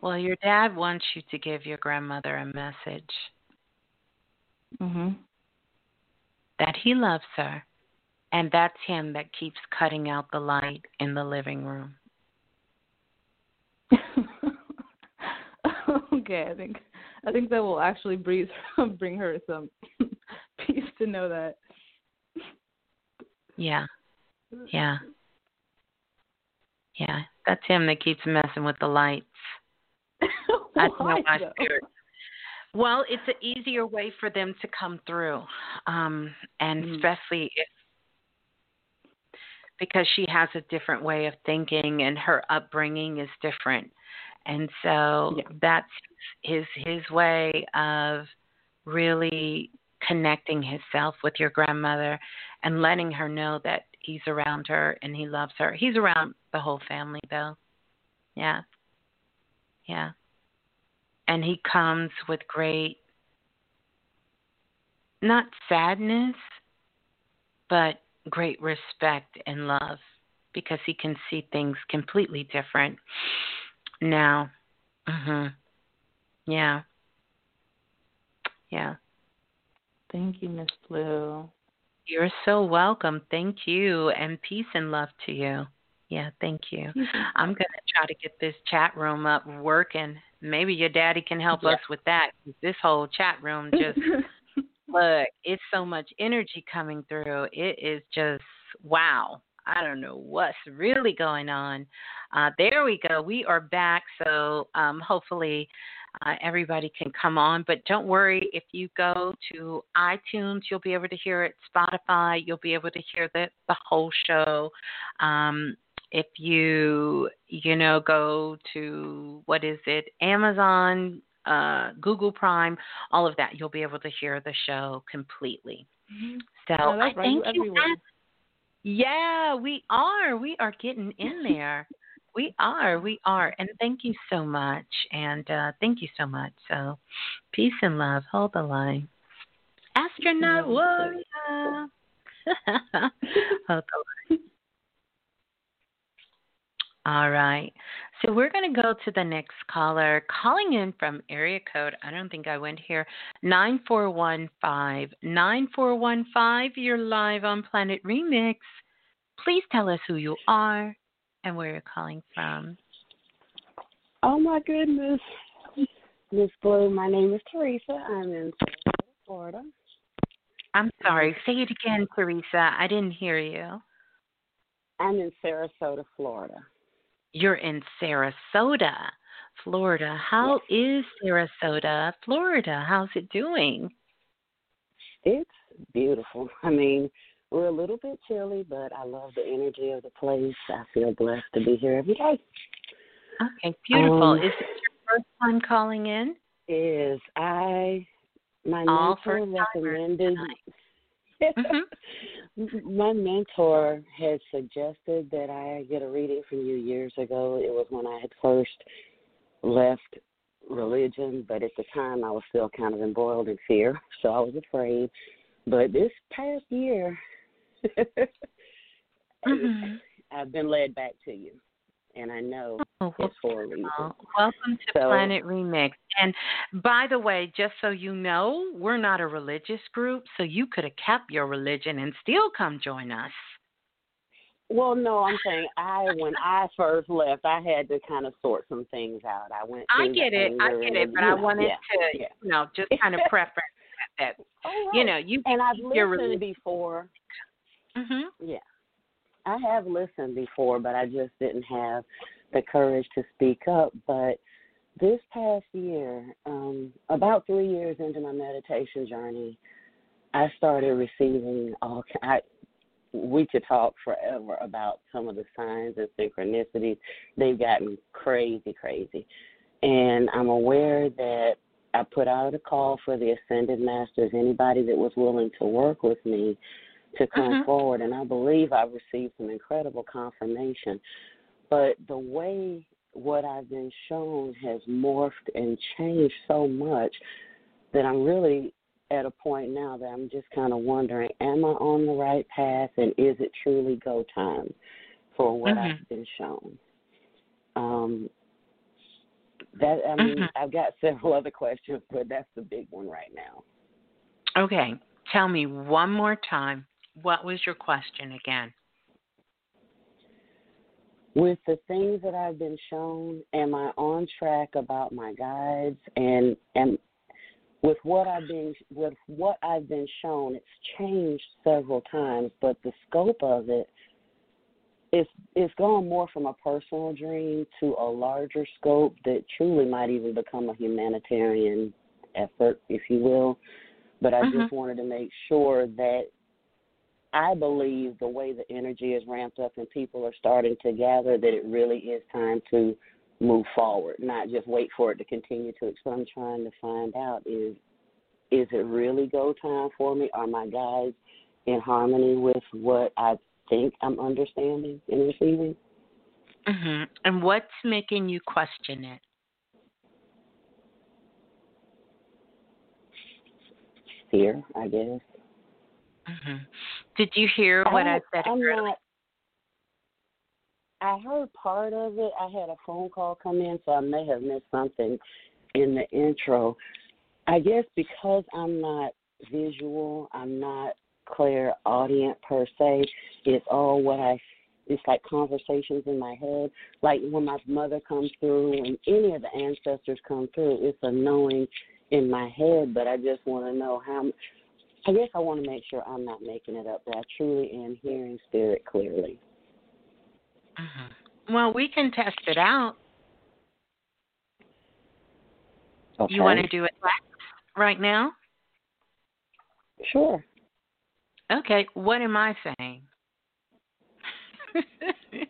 Well, your dad wants you to give your grandmother a message. Mhm. That he loves her, and that's him that keeps cutting out the light in the living room. Okay, I think I think that will actually breathe, bring her some peace to know that Yeah. Yeah. Yeah. That's him that keeps messing with the lights. That's Why, my spirit. Well, it's an easier way for them to come through, um, and Mm. especially if because she has a different way of thinking and her upbringing is different, and so Yeah. that's his his way of really connecting himself with your grandmother and letting her know that he's around her and he loves her. He's around the whole family though. Yeah. Yeah. And he comes with great not sadness, but great respect and love because he can see things completely different now. Mhm. Yeah. Yeah. Thank you, Miss Blue. You're so welcome. Thank you. And peace and love to you. Yeah, thank you. I'm to try to get this chat room up working. Maybe your daddy can help Yeah. us with that. This whole chat room just look, it's so much energy coming through. It is just wow. I don't know what's really going on. Uh, there we go. We are back. So um, hopefully uh, everybody can come on. But don't worry, if you go to iTunes, you'll be able to hear it. Spotify, you'll be able to hear the, the whole show. Um, if you you know go to what is it Amazon, uh, Google Prime, all of that, you'll be able to hear the show completely. So No, I right. You thank you. everywhere. Yeah, we are. We are getting in there. we are. We are. And thank you so much. And uh, thank you so much. So, peace and love. Hold the line. Astronaut warrior. Hold the line. All right. So we're going to go to the next caller. Calling in from area code, I don't think I went here, 9415. 9415, you're live on Planet Remix. Please tell us who you are and where you're calling from. Oh my goodness. Miss Blue, my name is Teresa. I'm in Sarasota, Florida. I'm sorry. Say it again, Teresa. I didn't hear you. I'm in Sarasota, Florida. You're in Sarasota, Florida. How is Sarasota, Florida? How's it doing? It's beautiful. I mean, we're a little bit chilly, but I love the energy of the place. I feel blessed to be here every day. Okay, beautiful. Um, is this your first time calling in? Is I my All mentor recommended Mhm. my mentor had suggested that I get a reading from you years ago. It was when I had first left religion, but at the time I was still kind of embroiled in fear, so I was afraid. But this past year, Mhm. I've been led back to you, and I know Oh, well, it's for a reason. Welcome to So- Planet Remix. And by the way, just so you know, we're not a religious group, so you could have kept your religion and still come join us. Well, no, I'm saying I when I first left, I had to kind of sort some things out. I went. I get it. I get it, but I know, wanted yeah, to, yeah. you know, just kind of preference that. Oh, You know, you and I've listened before. Mhm. Yeah, I have listened before, but I just didn't have the courage to speak up. But this past year, um, about three years into my meditation journey, I started receiving all. I, we could talk forever about some of the signs and synchronicities. They've gotten crazy, crazy, and I'm aware that I put out a call for the ascended masters. Anybody that was willing to work with me to come Mhm. forward, and I believe I've received some incredible confirmation. But the way what I've been shown has morphed and changed so much that I'm really at a point now that I'm just kind of wondering, am I on the right path, and is it truly go time for what Mhm. I've been shown? Um, that I mean, Mhm. I've got several other questions, but that's the big one right now. Okay. Tell me one more time. What was your question again? with the things that I've been shown, am I on track about my guides and am with what I've been with what I've been shown, it's changed several times, but the scope of it it's it's gone more from a personal dream to a larger scope that truly might even become a humanitarian effort, if you will. But I mm-hmm. just wanted to make sure that I believe the way the energy is ramped up and people are starting to gather that it really is time to move forward, not just wait for it to continue to. So I'm trying to find out is is it really go time for me? Are my guys in harmony with what I think I'm understanding and receiving? Mhm. And what's making you question it? Fear, I guess. Mhm. Did you hear what I, I said I'm earlier? not, I heard part of it. I had a phone call come in, so I may have missed something in the intro. I guess because I'm not visual, I'm not clairaudient per se. It's all what I. It's like conversations in my head. Like when my mother comes through, when any of the ancestors come through, it's a knowing in my head. But I just want to know how. I guess I want to make sure I'm not making it up. That I truly am hearing spirit clearly. Mm-hmm. Well, we can test it out. Okay. You want to do it right now? Sure. Okay. What am I saying?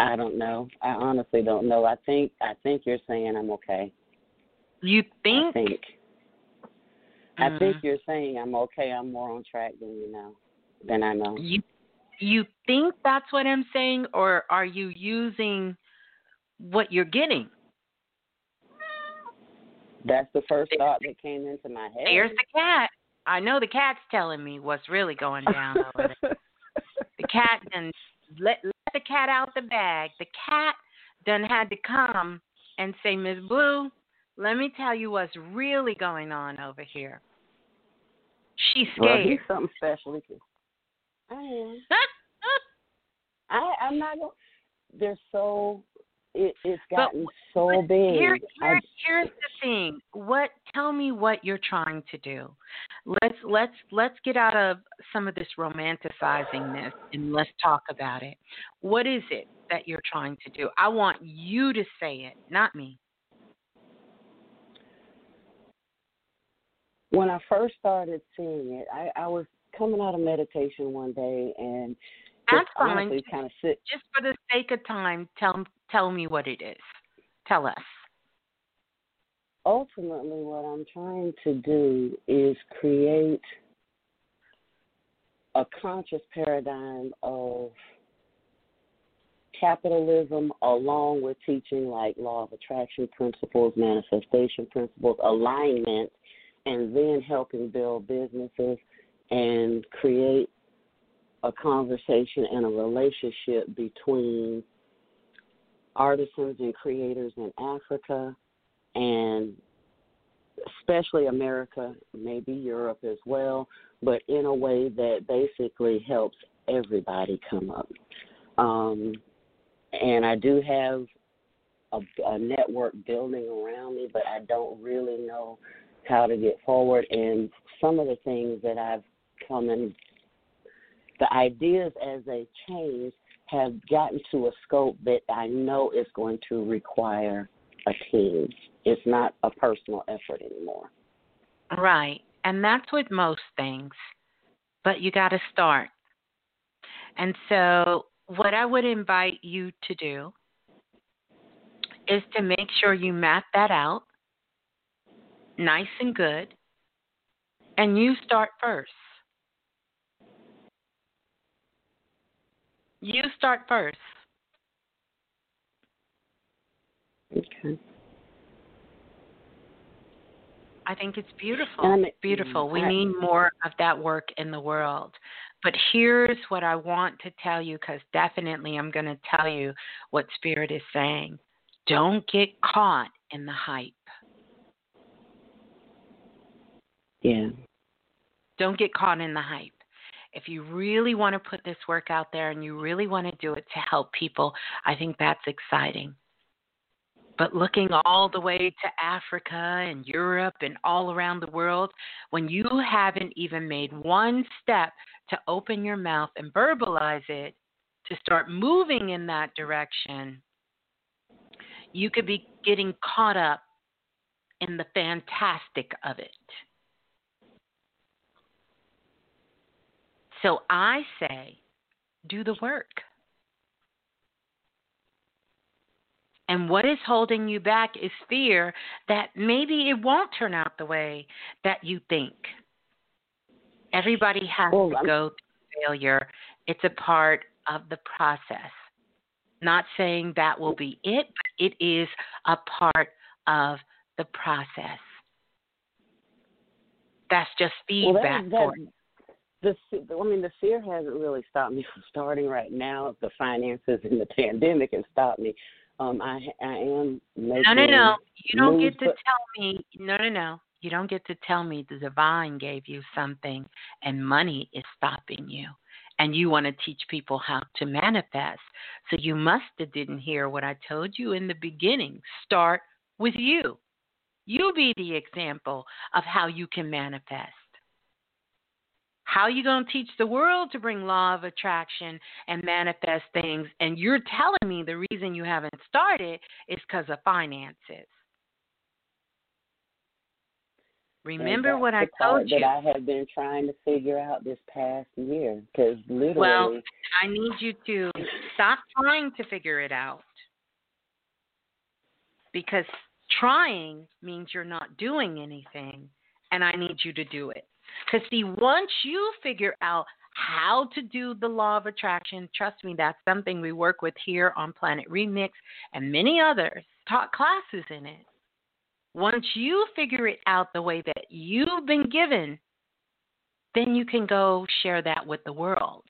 I don't know. I honestly don't know. I think I think you're saying I'm okay. You think? I think. Mm. I think you're saying I'm okay. I'm more on track than you know. Than I know. You you think that's what I'm saying, or are you using what you're getting? That's the first thought that came into my head. There's the cat. I know the cat's telling me what's really going down over there. the cat done let let the cat out the bag. The cat done had to come and say, Miss Blue, let me tell you what's really going on over here. She's Well, scared. he's something special. I am. I I'm not going. They're so. It, it's gotten But- so but big. Here, I, here's the thing. What? Tell me what you're trying to do. Let's let's let's get out of some of this romanticizing this and let's talk about it. What is it that you're trying to do? I want you to say it, not me. when I first started seeing it, I, I was coming out of meditation one day and That's fine. honestly kind of sit. Just for the sake of time, tell tell me what it is. Tell us. Ultimately, what I'm trying to do is create a conscious paradigm of capitalism along with teaching like law of attraction principles, manifestation principles, alignment, and then helping build businesses and create a conversation and a relationship between artisans and creators in Africa and especially America, maybe Europe as well, but in a way that basically helps everybody come up. Um, and I do have a, a network building around me, but I don't really know how to get forward. And some of the things that I've come in, the ideas as they change have gotten to a scope that I know is going to require a team. It's not a personal effort anymore. Right. And that's with most things. But you got to start. And so, what I would invite you to do is to make sure you map that out nice and good. And you start first. You start first. Okay. I think it's beautiful. Um, beautiful. We need more of that work in the world. But here's what I want to tell you because definitely I'm going to tell you what Spirit is saying. Don't get caught in the hype. Yeah. Don't get caught in the hype. If you really want to put this work out there and you really want to do it to help people, I think that's exciting. But looking all the way to Africa and Europe and all around the world, when you haven't even made one step to open your mouth and verbalize it, to start moving in that direction, you could be getting caught up in the fantastic of it. So I say, do the work. And what is holding you back is fear that maybe it won't turn out the way that you think. Everybody has well, to go through failure. It's a part of the process. Not saying that will be it, but it is a part of the process. That's just feedback well, that, for the I mean the fear hasn't really stopped me from starting right now. The finances and the pandemic have stopped me. Um, I I am making no no no. You don't get to tell me no no no. You don't get to tell me the divine gave you something and money is stopping you and you want to teach people how to manifest. So you must have didn't hear what I told you in the beginning. Start with you. You be the example of how you can manifest. How are you going to teach the world to bring law of attraction and manifest things? And you're telling me the reason you haven't started is because of finances. Remember what I told you. That I have been trying to figure out this past year, because literally. Well, I need you to stop trying to figure it out, because trying means you're not doing anything, and I need you to do it. Because see, once you figure out how to do the law of attraction, trust me, that's something we work with here on Planet Remix and many others taught classes in it. Once you figure it out the way that you've been given, then you can go share that with the world.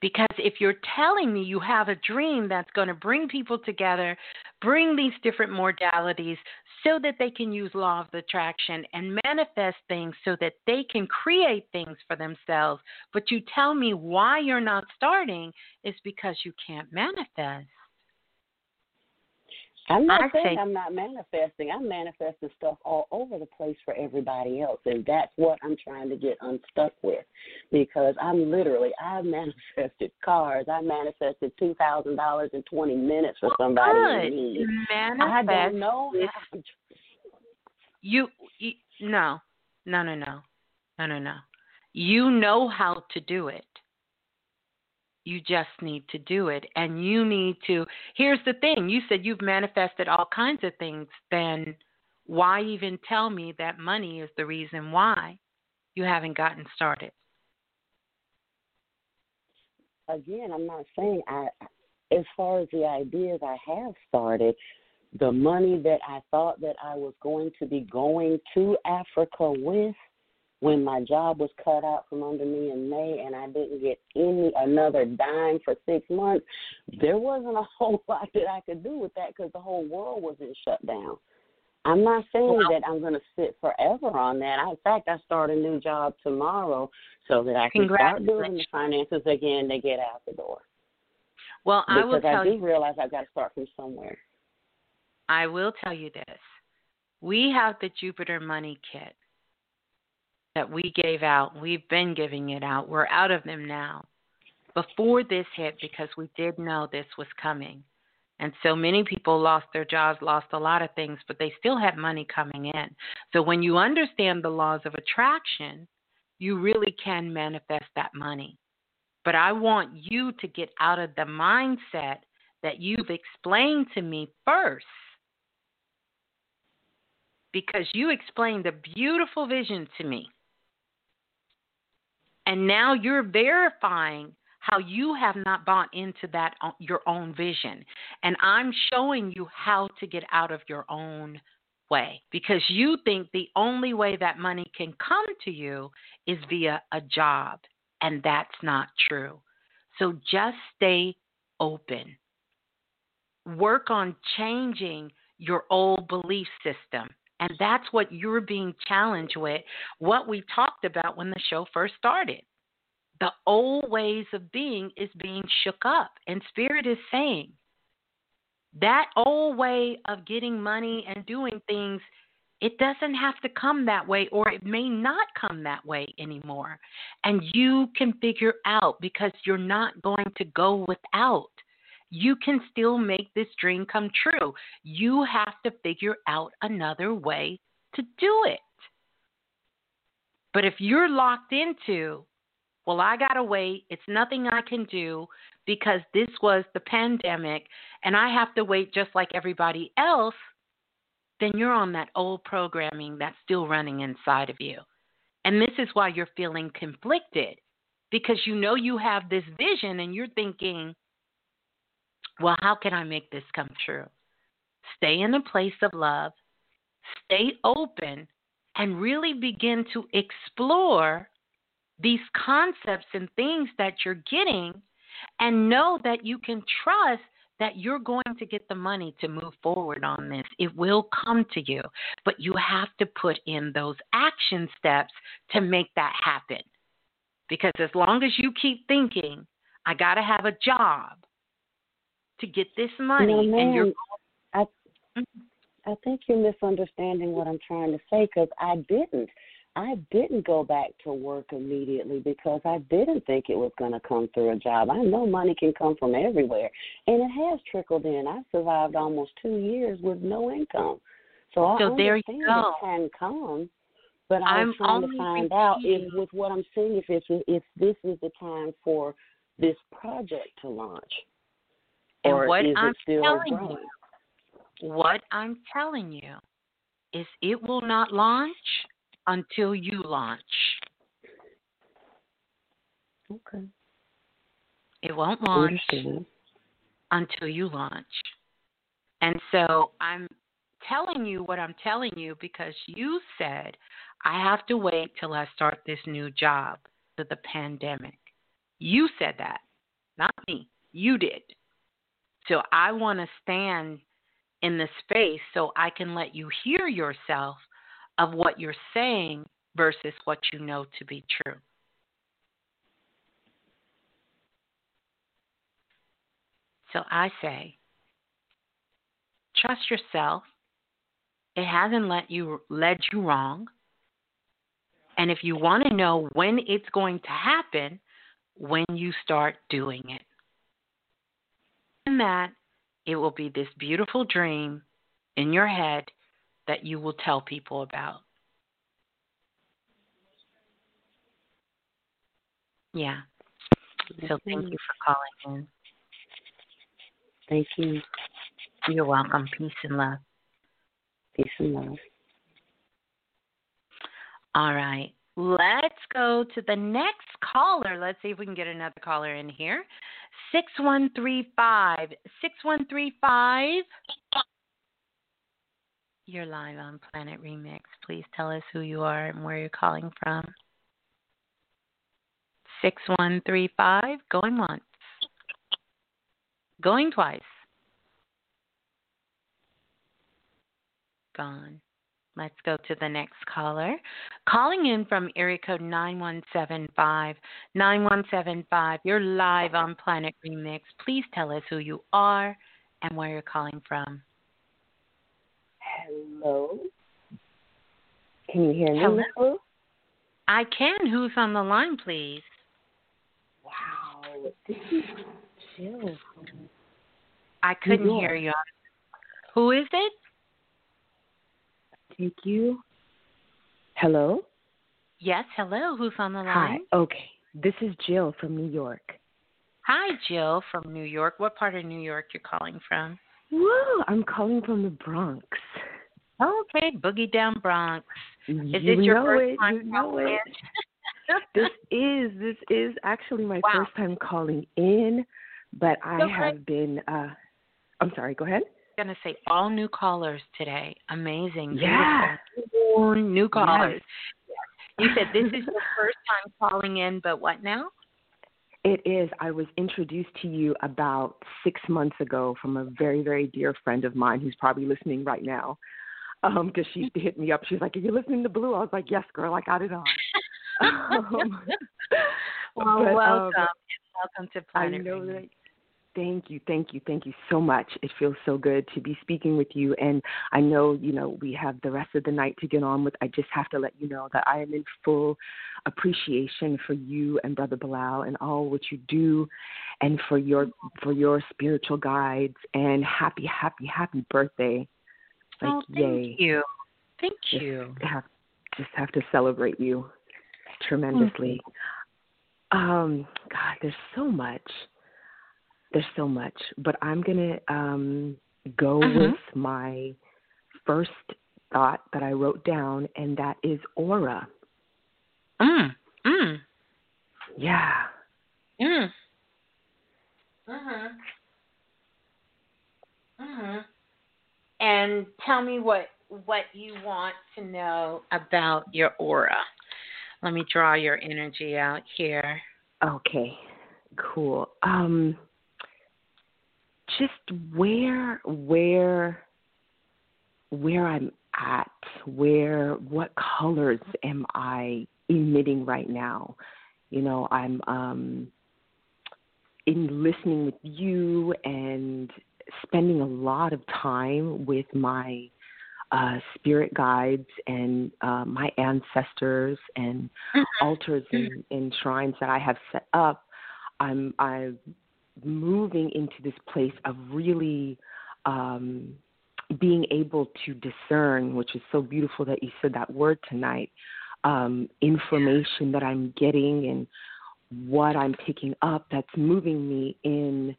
Because if you're telling me you have a dream that's going to bring people together, bring these different modalities so that they can use law of attraction and manifest things so that they can create things for themselves, but you tell me why you're not starting is because you can't manifest. I'm not I saying say, I'm not manifesting. I'm manifesting stuff all over the place for everybody else, and that's what I'm trying to get unstuck with. Because I'm literally, I've manifested cars. I manifested two thousand dollars in twenty minutes for somebody good. in need. Manifest. I don't know. You, you no, no, no, no, no, no, no. You know how to do it. You just need to do it. And you need to. Here's the thing you said you've manifested all kinds of things. Then why even tell me that money is the reason why you haven't gotten started? Again, I'm not saying I, as far as the ideas I have started, the money that I thought that I was going to be going to Africa with when my job was cut out from under me in May and I didn't get any another dime for six months, there wasn't a whole lot that I could do with that because the whole world was in shutdown. I'm not saying that I'm going to sit forever on that. I, in fact, I start a new job tomorrow so that I can start doing the finances again to get out the door. Well, because I will tell I do you, realize I've got to start from somewhere. I will tell you this: we have the Jupiter Money Kit that we gave out. We've been giving it out. We're out of them now. Before this hit, because we did know this was coming. And so many people lost their jobs, lost a lot of things, but they still had money coming in. So when you understand the laws of attraction, you really can manifest that money. But I want you to get out of the mindset that you've explained to me first. Because you explained a beautiful vision to me. And now you're verifying how you have not bought into that uh, your own vision. And I'm showing you how to get out of your own way because you think the only way that money can come to you is via a job. And that's not true. So just stay open. Work on changing your old belief system And that's what you're being challenged with, what we talked about when the show first started. The old ways of being is being shook up. And Spirit is saying that old way of getting money and doing things, it doesn't have to come that way, or it may not come that way anymore. And you can figure out because you're not going to go without you can still make this dream come true. You have to figure out another way to do it. But if you're locked into, well, I got to wait, it's nothing I can do because this was the pandemic and I have to wait just like everybody else, then you're on that old programming that's still running inside of you. And this is why you're feeling conflicted because you know you have this vision and you're thinking, well, how can I make this come true? Stay in a place of love, stay open, and really begin to explore these concepts and things that you're getting and know that you can trust that you're going to get the money to move forward on this. It will come to you, but you have to put in those action steps to make that happen. Because as long as you keep thinking, I got to have a job, to get this money, no, and you're. I, mm-hmm. I think you're misunderstanding what I'm trying to say because I didn't. I didn't go back to work immediately because I didn't think it was going to come through a job. I know money can come from everywhere, and it has trickled in. I survived almost two years with no income, so I so there understand you go. it can come. But I'm, I'm trying to find out if, with what I'm seeing, if it's if this is the time for this project to launch. And or what is I'm telling growing? you, what I'm telling you, is it will not launch until you launch. Okay. It won't launch until you launch. And so I'm telling you what I'm telling you because you said I have to wait till I start this new job to the pandemic. You said that, not me. You did. So I want to stand in the space so I can let you hear yourself of what you're saying versus what you know to be true. So I say, trust yourself. It hasn't let you led you wrong. And if you want to know when it's going to happen, when you start doing it. That it will be this beautiful dream in your head that you will tell people about. Yeah. So thank you for calling in. Thank you. You're welcome. Peace and love. Peace and love. All right. Let's go to the next caller. Let's see if we can get another caller in here. 6135. 6135. You're live on Planet Remix. Please tell us who you are and where you're calling from. 6135. Going once. Going twice. Gone. Let's go to the next caller. Calling in from area code 9175. 9175, you're live on Planet Remix. Please tell us who you are and where you're calling from. Hello. Can you hear me, Hello. I can. Who's on the line, please? Wow. This is Jill. I couldn't hear you. Who is it? Thank you. Hello? Yes, hello. Who's on the line? Hi. Okay. This is Jill from New York. Hi, Jill from New York. What part of New York you're calling from? Whoa, I'm calling from the Bronx. Okay, Boogie Down Bronx. Is you this your first it. time You know calling it. in? this is this is actually my Wow. first time calling in, but I Okay. have been uh I'm sorry, go ahead. Going to say all new callers today. Amazing. Yeah. Beautiful. New callers. Yes. You said this is your first time calling in, but what now? It is. I was introduced to you about six months ago from a very, very dear friend of mine who's probably listening right now. um because she hit me up she's like are you listening to blue i was like yes girl i got it on um, well but, welcome um, welcome to I planet know Remix. that. Thank you, thank you, thank you so much. It feels so good to be speaking with you, and I know you know we have the rest of the night to get on with. I just have to let you know that I am in full appreciation for you and Brother Balah and all what you do, and for your for your spiritual guides. And happy, happy, happy birthday! Like oh thank yay! you thank Just you have just have to celebrate you tremendously. Um, God, there's so much. There's so much, but I'm gonna um, go Mhm. with my first thought that I wrote down, and that is aura. mm mm Yeah. mm mhm mhm and tell me what what you want to know about your aura let me draw your energy out here Okay. Cool. Um, just where where where I'm at, where what colors am I emitting right now? You know, I'm um in listening with you and spending a lot of time with my uh, spirit guides and uh, my ancestors and altars and, and shrines that I have set up. I'm I'm moving into this place of really um, being able to discern, which is so beautiful that you said that word tonight. Um, information that I'm getting and what I'm picking up that's moving me in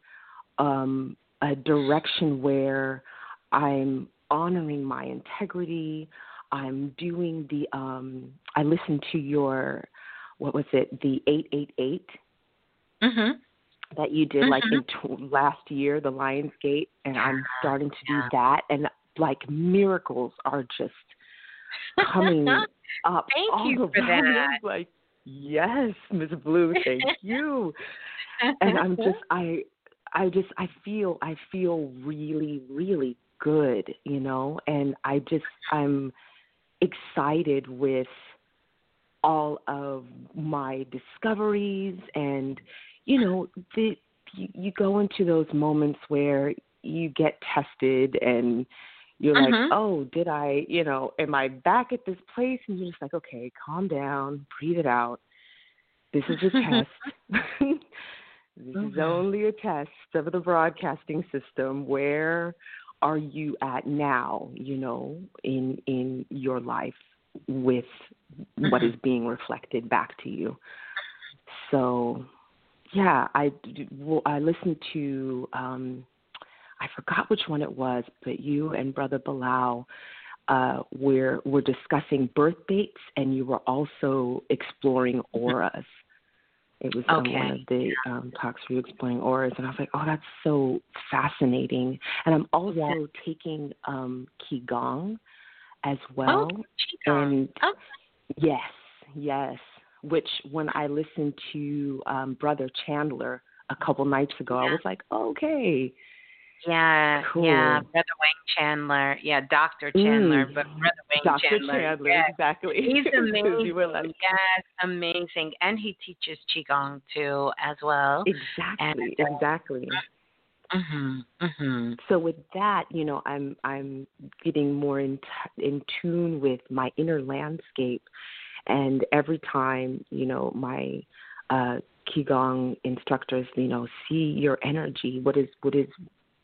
um, a direction where I'm honoring my integrity. I'm doing the um I listened to your what was it, the 888 mhm that you did like in mm-hmm. t- last year, the Lionsgate, and I'm starting to do that and like miracles are just coming up Thank all you for around that. Like, yes, Miss Blue, thank you. and I'm just I I just I feel I feel really really good, you know, and I just I'm excited with all of my discoveries and you know the you, you go into those moments where you get tested and you're Mhm. like, oh, did I, you know, am I back at this place? And you're just like, okay, calm down, breathe it out. This is a test. this is Mhm. only a test of the broadcasting system. Where are you at now, you know, in in your life with what is being reflected back to you? So, yeah, I well, I listened to um I forgot which one it was, but you and Brother Balah uh, were were discussing birth dates, and you were also exploring auras. It was um, one of the um, talks where you were exploring auras, and I was like, "Oh, that's so fascinating!" And I'm also taking um, qigong as well. oh, Qigong. And oh, Yes, yes. Which when I listened to um, Brother Chandler a couple nights ago, I was like, okay, yeah, Cool. yeah, Brother Wayne Chandler. Yeah, Doctor Chandler, Mm. but Brother Wayne Dr. Chandler. Chandler, yeah. exactly. He's amazing. you were like, yes, amazing. And he teaches Qigong too as well. exactly, And, uh, exactly. Mhm. Mhm. So with that, you know, I'm I'm getting more in t- in tune with my inner landscape, and every time, you know, my uh, qigong instructors, you know, see your energy. What is what is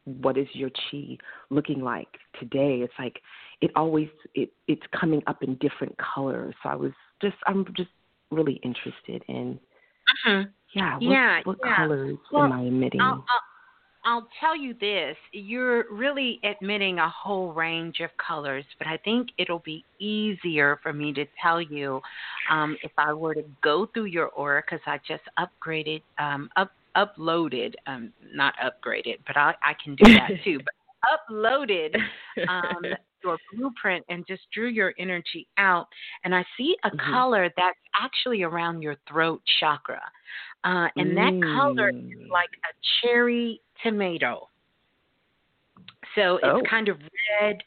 what is your chi looking like today? It's like it always it it's coming up in different colors. So I was just I'm just really interested in Mhm. yeah what, Yeah, what yeah. colors Well, am I emitting? I'll, I'll, I'll tell you this: you're really admitting a whole range of colors, but I think it'll be easier for me to tell you um, if I were to go through your aura because I just upgraded, um, up uploaded, um, not upgraded, but I, I can do that too. But uploaded um, your blueprint and just drew your energy out, and I see a Mhm. color that's actually around your throat chakra, uh, and that color is Mm. like a cherry tomato. So it's Oh. kind of red,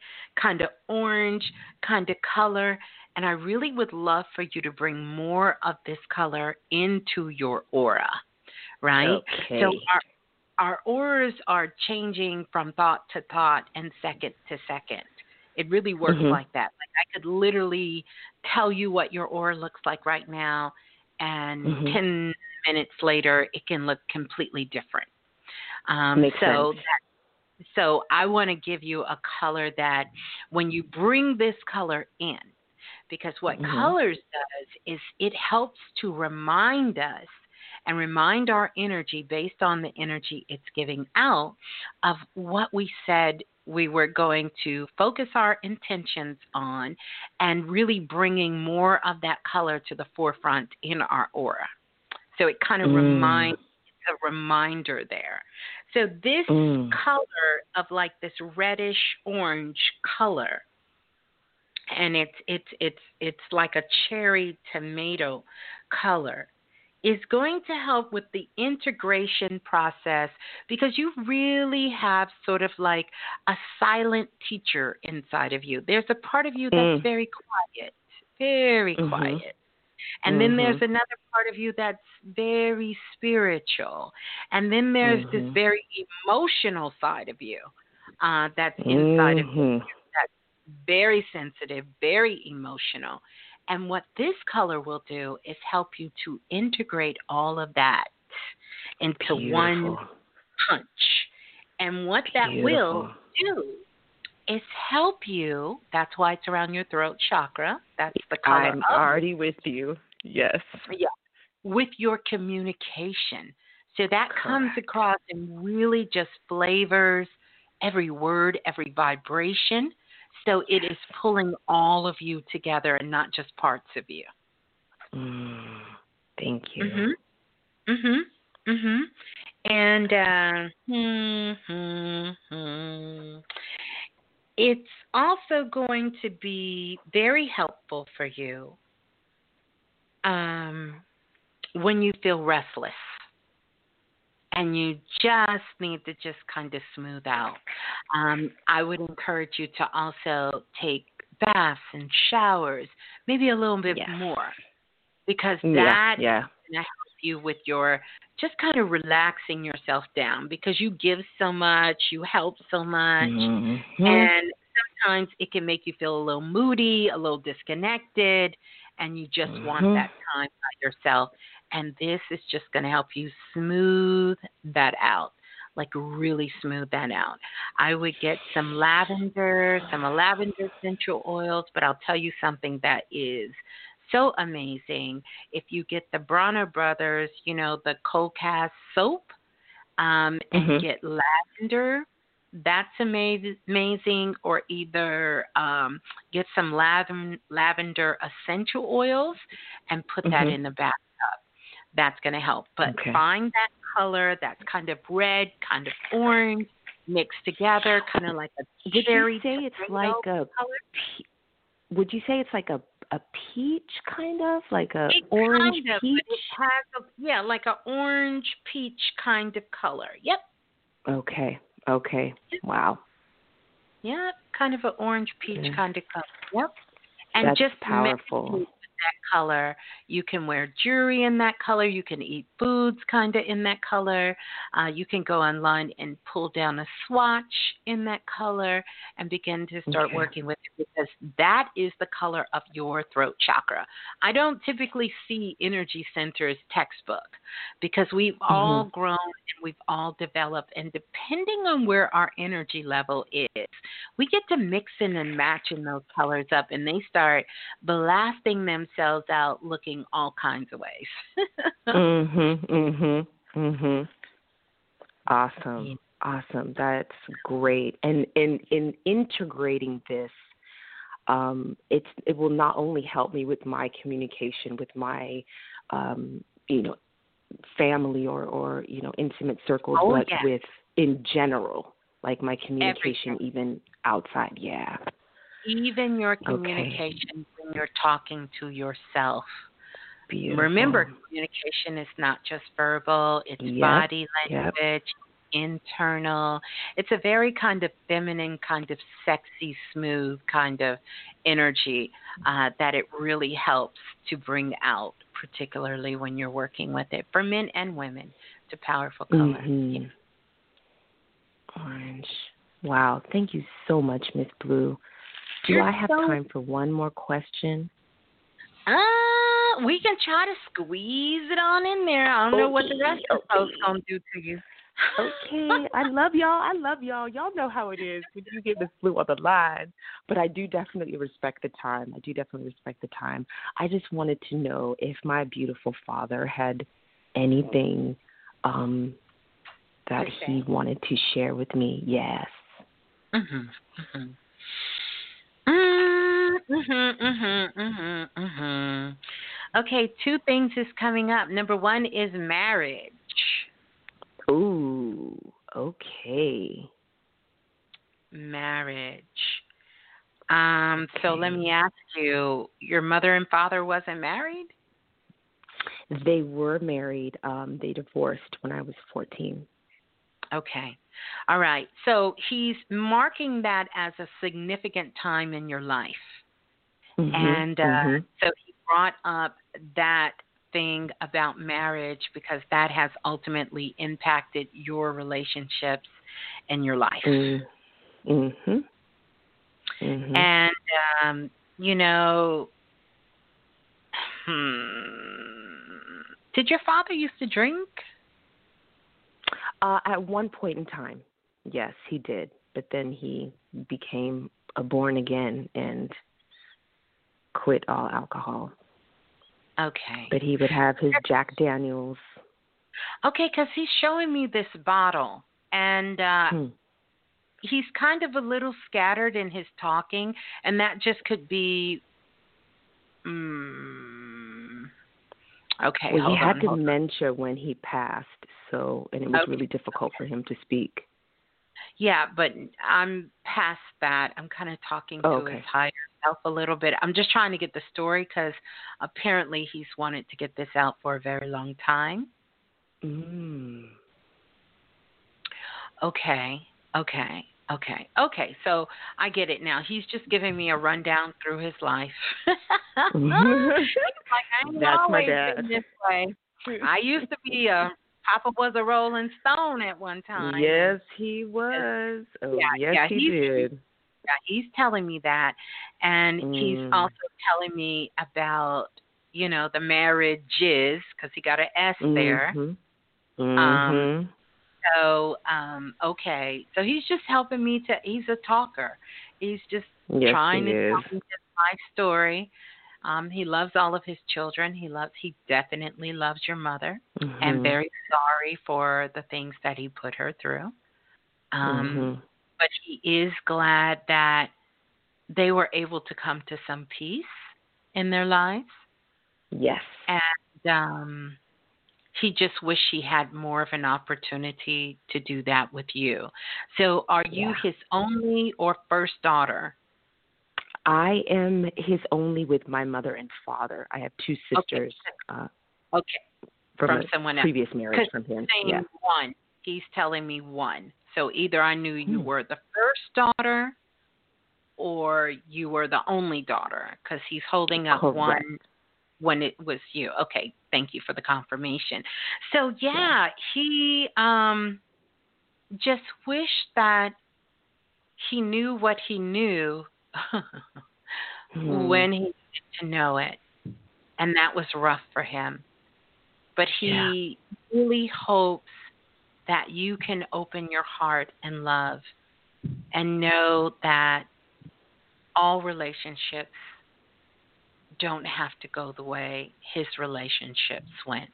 kind of orange, kind of color. And I really would love for you to bring more of this color into your aura, right? Okay. So our our auras are changing from thought to thought and second to second. It really works Mhm. like that. Like I could literally tell you what your aura looks like right now, and Mhm. 10 minutes later, it can look completely different. Um, Makes so sense. that, so I want to give you a color that when you bring this color in, because what Mhm. colors does is it helps to remind us and remind our energy based on the energy it's giving out of what we said we were going to focus our intentions on and really bringing more of that color to the forefront in our aura. So it kind of Mm. reminds a reminder there. So this Mm. color of like this reddish orange color and it's it's it's it's like a cherry tomato color is going to help with the integration process because you really have sort of like a silent teacher inside of you. There's a part of you that's Mm. very quiet, very Mhm. quiet. And then there's another part of you that's very spiritual. And then there's this Mhm. very emotional side of you uh, that's inside of you Mhm. that's very sensitive, very emotional. And what this color will do is help you to integrate all of that into one punch. And what that will do is help you. That's why it's around your throat chakra. That's the color I'm already with you. Yes. yeah, with your communication. So that comes across in really just flavors, every word, every vibration. So it is pulling all of you together and not just parts of you. Mm. Thank you. Mhm. Mhm. Mhm. And uh, hmm, hmm, hmm. It's also going to be very helpful for you um, when you feel restless and you just need to just kind of smooth out. Um, I would encourage you to also take baths and showers, maybe a little bit Yes. more, because Yeah. that Yeah. going to help you with your just kind of relaxing yourself down because you give so much, you help so much, Mhm. and sometimes it can make you feel a little moody, a little disconnected, and you just want Mhm. that time by yourself. And this is just going to help you smooth that out. Like really smooth that out. I would get some lavender, some lavender essential oils, but I'll tell you something that is so amazing. If you get the Bronner Brothers, you know, the cold cast soap, um, and Mhm. get lavender, that's amaz- amazing. Or either um, get some laven- lavender essential oils and put that Mhm. in the bathtub. That's going to help. But Okay. find that color that's kind of red, kind of orange, mixed together, kind of like a Would you say it's like a color. would you say it's like a a peach kind of like a It orange kind of, peach? It has a yeah, like a orange peach kind of color. Yep. Okay. Okay. Wow. Yeah, Kind of an orange peach Yeah. kind of color. Yep. And That's just powerful. that color. You can wear jewelry in that color. You can eat foods kind of in that color. Uh, you can go online and pull down a swatch in that color and begin to start Okay. working with it because that is the color of your throat chakra. I don't typically see energy centers textbook because we've all grown and we've all developed, and depending on where our energy level is, we get to mixing and matching those colors up, and they start blasting themselves out looking all kinds of ways. mhm. Mhm. Mhm. Awesome. Awesome. That's great. And in in integrating this um it's it will not only help me with my communication with my um you know family or or you know intimate circles Oh, but yes. with in general like my communication Everything. even outside yeah Even your Okay. communication when you're talking to yourself. beautiful Remember, communication is not just verbal, it's Yep, body yep. language, internal. It's a very kind of feminine, kind of sexy, smooth kind of energy uh, that it really helps to bring out, particularly when you're working with it for men and women. It's a powerful color. Mm-hmm. Orange. Wow. Thank you so much, Miss Blue. Do You're I have so- time for one more question? Uh, we can try to squeeze it on in there. I don't know what the rest of the folks gonna do to you. Okay, I love y'all. I love y'all. Y'all know how it is when you get Miss Blue on the line. But I do definitely respect the time. I do definitely respect the time. I just wanted to know if my beautiful father had anything um that he wanted to share with me. Yes. Mhm. Mhm. Mm, Mhm. mm-hmm, Mhm. Mhm. Okay, two things is coming up. Number one is marriage. Ooh. Okay. Marriage. Um. So let me ask you: Your mother and father wasn't married? They were married. Um, they divorced when I was fourteen. Okay. All right. So he's marking that as a significant time in your life. Mhm, And uh, mhm. so he brought up that thing about marriage because that has ultimately impacted your relationships and your life. Mm. Mhm. Mhm. And, um, you know, hmm, did your father used to drink? Uh, at one point in time, yes, he did. But then he became a born again and quit all alcohol. Okay. But he would have his Jack Daniels. Okay, because he's showing me this bottle, and uh, Hmm. he's kind of a little scattered in his talking, and that just could be. Mm, okay, well, he had on, hold on. dementia when he passed, so and it was Okay. really difficult for him to speak. Yeah, but I'm past that. I'm kind of talking to okay. his higher self a little bit. I'm just trying to get the story because apparently he's wanted to get this out for a very long time. Mm. Okay, okay, okay, okay. So I get it now. He's just giving me a rundown through his life. Like, That's my dad. this way. I used to be a Papa was a Rolling Stone at one time. Yes, he was. Oh, Yeah, yes, yeah, he did. Yeah, he's telling me that, and he's Mm. also telling me about you know the marriages because he got an S there. Mhm. Um, Mhm. So, um, okay. So he's just helping me to he's a talker. He's just Yes, trying he to tell me his life story. Um, he loves all of his children. He loves he definitely loves your mother and Mhm. very sorry for the things that he put her through. Um Mhm. but he is glad that they were able to come to some peace in their lives Yes. and um he just wished he had more of an opportunity to do that with you. So are you Yeah. his only or first daughter? I am his only with my mother and father. I have two sisters uh, Okay. from, From a someone else. previous marriage from him. Yeah. one. He's telling me one. So either I knew you Hmm. were the first daughter or you were the only daughter because he's holding up Correct. one when it was you. Okay, thank you for the confirmation. So yeah, he um just wished that he knew what he knew Hmm. when he needed to know it. And that was rough for him. But he really hopes that you can open your heart and love and know that all relationships don't have to go the way his relationships went.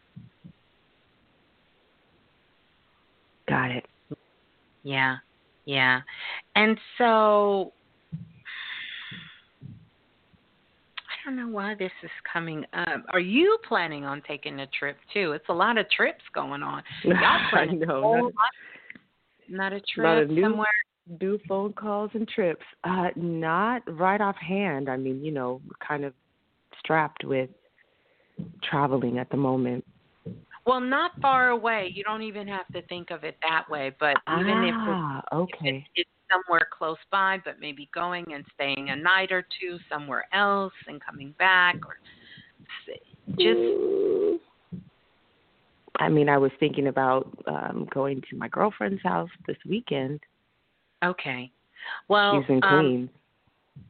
Got it. Yeah. Yeah. And so I don't know why this is coming up. Are you planning on taking a trip too? It's a lot of trips going on. Y'all I planning know. a whole Not, not a trip of new, somewhere. new phone calls and trips. Uh, not right offhand. I mean, you know, kind of strapped with traveling at the moment. Well, not far away. You don't even have to think of it that way. But even ah, if, it's, okay. if it's somewhere close by, but maybe going and staying a night or two somewhere else and coming back, or just. I mean, I was thinking about um going to my girlfriend's house this weekend. Okay. Well, She's in um, Queens.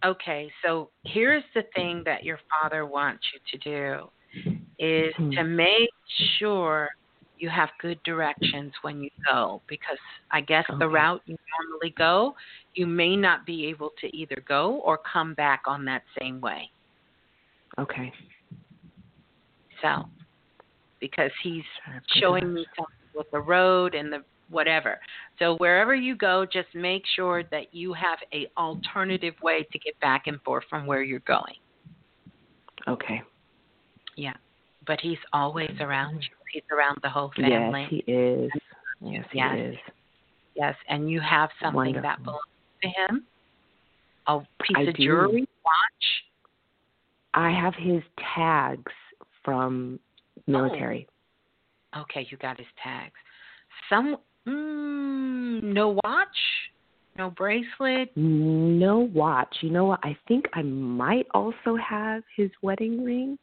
Okay, so here's the thing that your father wants you to do is Hmm. to make sure you have good directions when you go because I guess the route you normally go, you may not be able to either go or come back on that same way. Okay. So, because he's showing me something with the road and the whatever. So wherever you go, just make sure that you have a alternative way to get back and forth from where you're going. Okay. Yeah. But he's always around you. He's around the whole family. Yes, he is. Yes, he Yes. is. Yes, and you have something that belongs to him. A piece I of do. jewelry, watch. I have his tags from oh. military. Okay, you got his tags. Some mm, no watch, no bracelet. No watch. You know what? I think I might also have his wedding ring.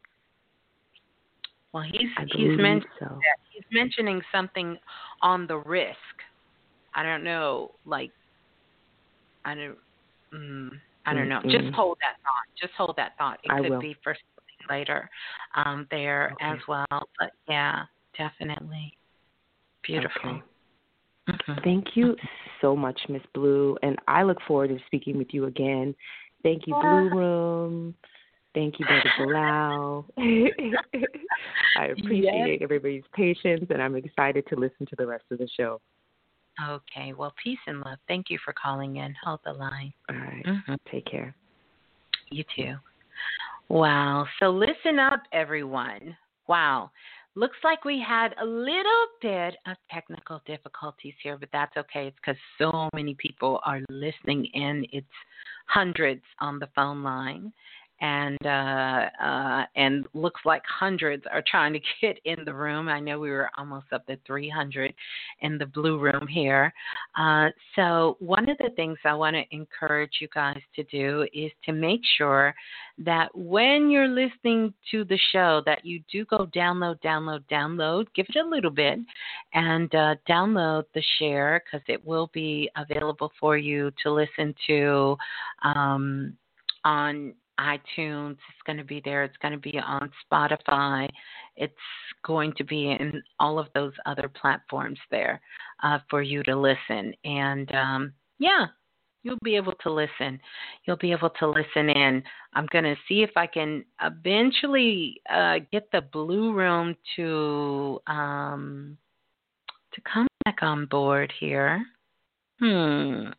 Well, he's I he's mentioned so. he's mentioning something on the risk. I don't know, like I don't. Mm, I don't know. Just hold that thought. Just hold that thought. It I could will. be for something later um, there Okay. as well. But yeah, definitely beautiful. Okay. Mhm. Thank you so much, Miss Blue, and I look forward to speaking with you again. Thank you, Blue Room. Thank you, Brother Balah. I appreciate everybody's patience, and I'm excited to listen to the rest of the show. Okay. Well, peace and love. Thank you for calling in. Hold the line. All right. Mhm. Take care. You too. Wow. So listen up, everyone. Wow. Looks like we had a little bit of technical difficulties here, but that's okay. It's because so many people are listening in. It's hundreds on the phone line. And uh, uh, and looks like hundreds are trying to get in the room. I know we were almost up to 300 in the blue room here. Uh, so one of the things I want to encourage you guys to do is to make sure that when you're listening to the show that you do go download download download give it a little bit and uh, download the share because it will be available for you to listen to um, on itunes it's going to be there it's going to be on spotify it's going to be in all of those other platforms there uh, for you to listen and um, yeah you'll be able to listen. You'll be able to listen in. I'm going to see if I can eventually uh, get the Blue Room to um, to come back on board here. Hmm.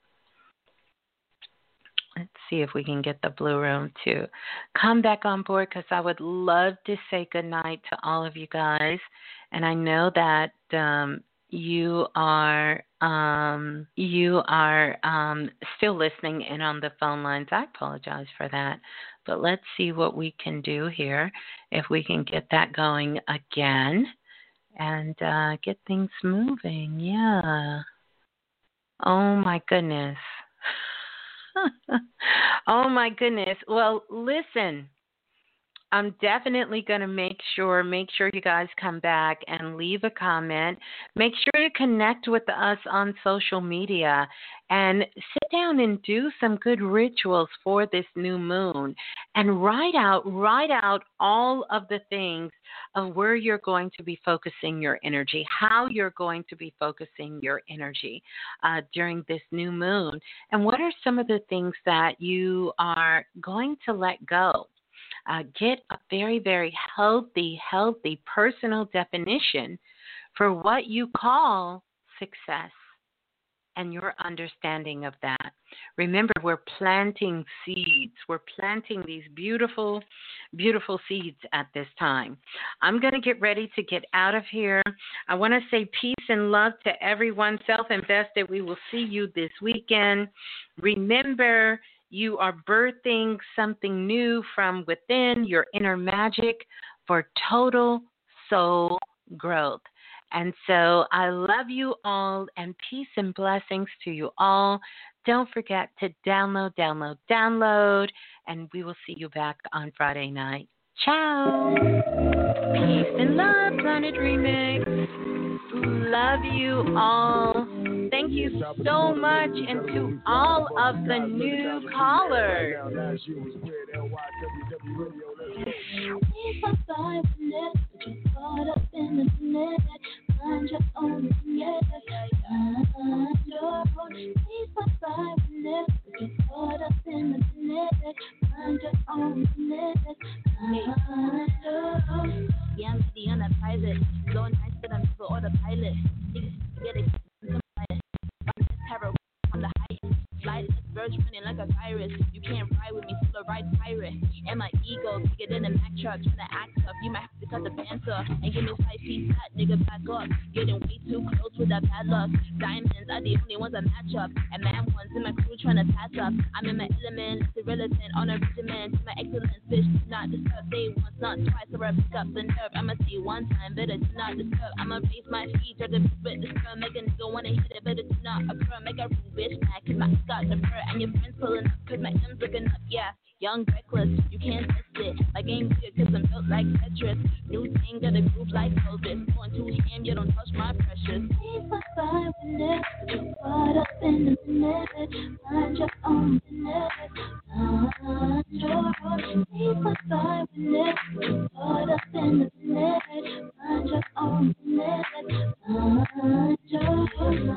Let's see if we can get the Blue Room to come back on board because I would love to say goodnight to all of you guys. And I know that um, you are um, you are um, still listening in on the phone lines. I apologize for that, but let's see what we can do here. If we can get that going again and uh, get things moving, yeah. Oh my goodness. oh my goodness. Well, listen. I'm definitely going to make sure, make sure you guys come back and leave a comment. Make sure you connect with us on social media and down and do some good rituals for this new moon and write out, write out all of the things of where you're going to be focusing your energy, how you're going to be focusing your energy uh, during this new moon, and what are some of the things that you are going to let go? Uh, get a very, very healthy, healthy personal definition for what you call success and your understanding of that. Remember, we're planting seeds. We're planting these beautiful, beautiful seeds at this time. I'm going to get ready to get out of here. I want to say peace and love to everyone. Self invested. We will see you this weekend. Remember, you are birthing something new from within your inner magic for total soul growth. And so I love you all and peace and blessings to you all. Don't forget to download, download, download, and we will see you back on Friday night. Ciao. Peace and love, Planet Remix. Love you all. Thank you so much, and to all of the new callers. Your own yes. Find your own. Please stop by get caught up in. Find. Find. Yeah, I'm the a. Blowing nice, but I'm for autopilot. Niggas get it. Verge running like a virus. You can't ride with me, still a ride pirate. And my ego bigger than a Mack truck. Trying to act tough, you might have to cut the banter. And give me five feet flat, nigga, back up. Getting way too close with that bad luck. Diamonds are the only ones I match up. And man ones in my crew trying to pass up. I'm in my element, it's irrelevant. On a regimen, to my excellence, bitch, do not disturb. Say once, not twice, or I pick up the nerve. I'ma say one time, better do not disturb. I'ma raise my feet, try to split the sperm. Make a nigga wanna hit it, better do not occur. Make a rude bitch mad, cause my got the fur and your friends pulling up cause my M's looking up, yeah. Young, reckless, you can't test it. Like game good cause I'm built like Tetris. New thing, got a groove like Elvis. Going too ham, you don't touch my precious. Please my side with it. You're caught up in the minute. Find your own minute. Find your own. Please my side with it. You're caught up in the minute. Find your own minute. Find your own.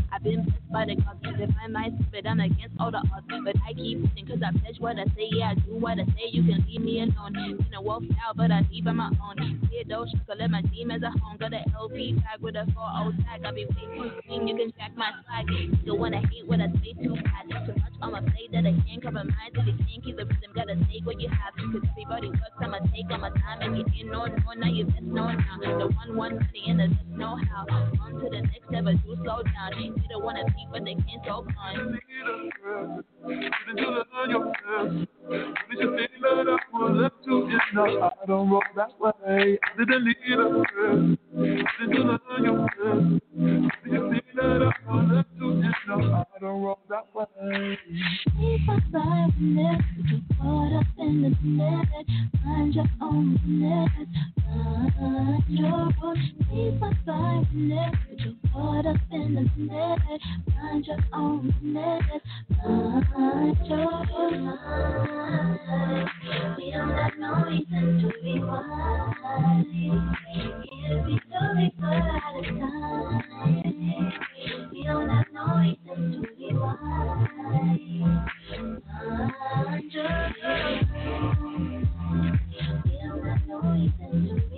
Been blessed by the gods. If I might I'm against all the odds. But I keep pushing cause I pledge what I say. Yeah, I do what I say. You can leave me alone. Been a wolf out, but I leave on my own. Yeah, those let my demons at home. Got an LP tag with a 4 tag. I'll be waiting for screen. You can track my swag. Still wanna hate what I say too bad. Too much on my plate that I can't cover mine. You can't keep the rhythm. Gotta take what you have. Cause everybody works. I'ma take all my time. And you ain't no, no, now you best know now. The one, one money and the just know how. On to the next, never do slow down. They wanna speak, but they can't talk on. I don't roll that way. I didn't need a friend. Didn't learn your best. You see that I wanted to know I don't roll that way. Keep aside from this, get caught up in the net. Find your own net. Find your own. Keep aside from this, get caught up in the net. Find your own net. Find your own. We don't have no reason to be wild. It'll be so before out of time. We don't have no reason to be wild. Find your own. We don't have no reason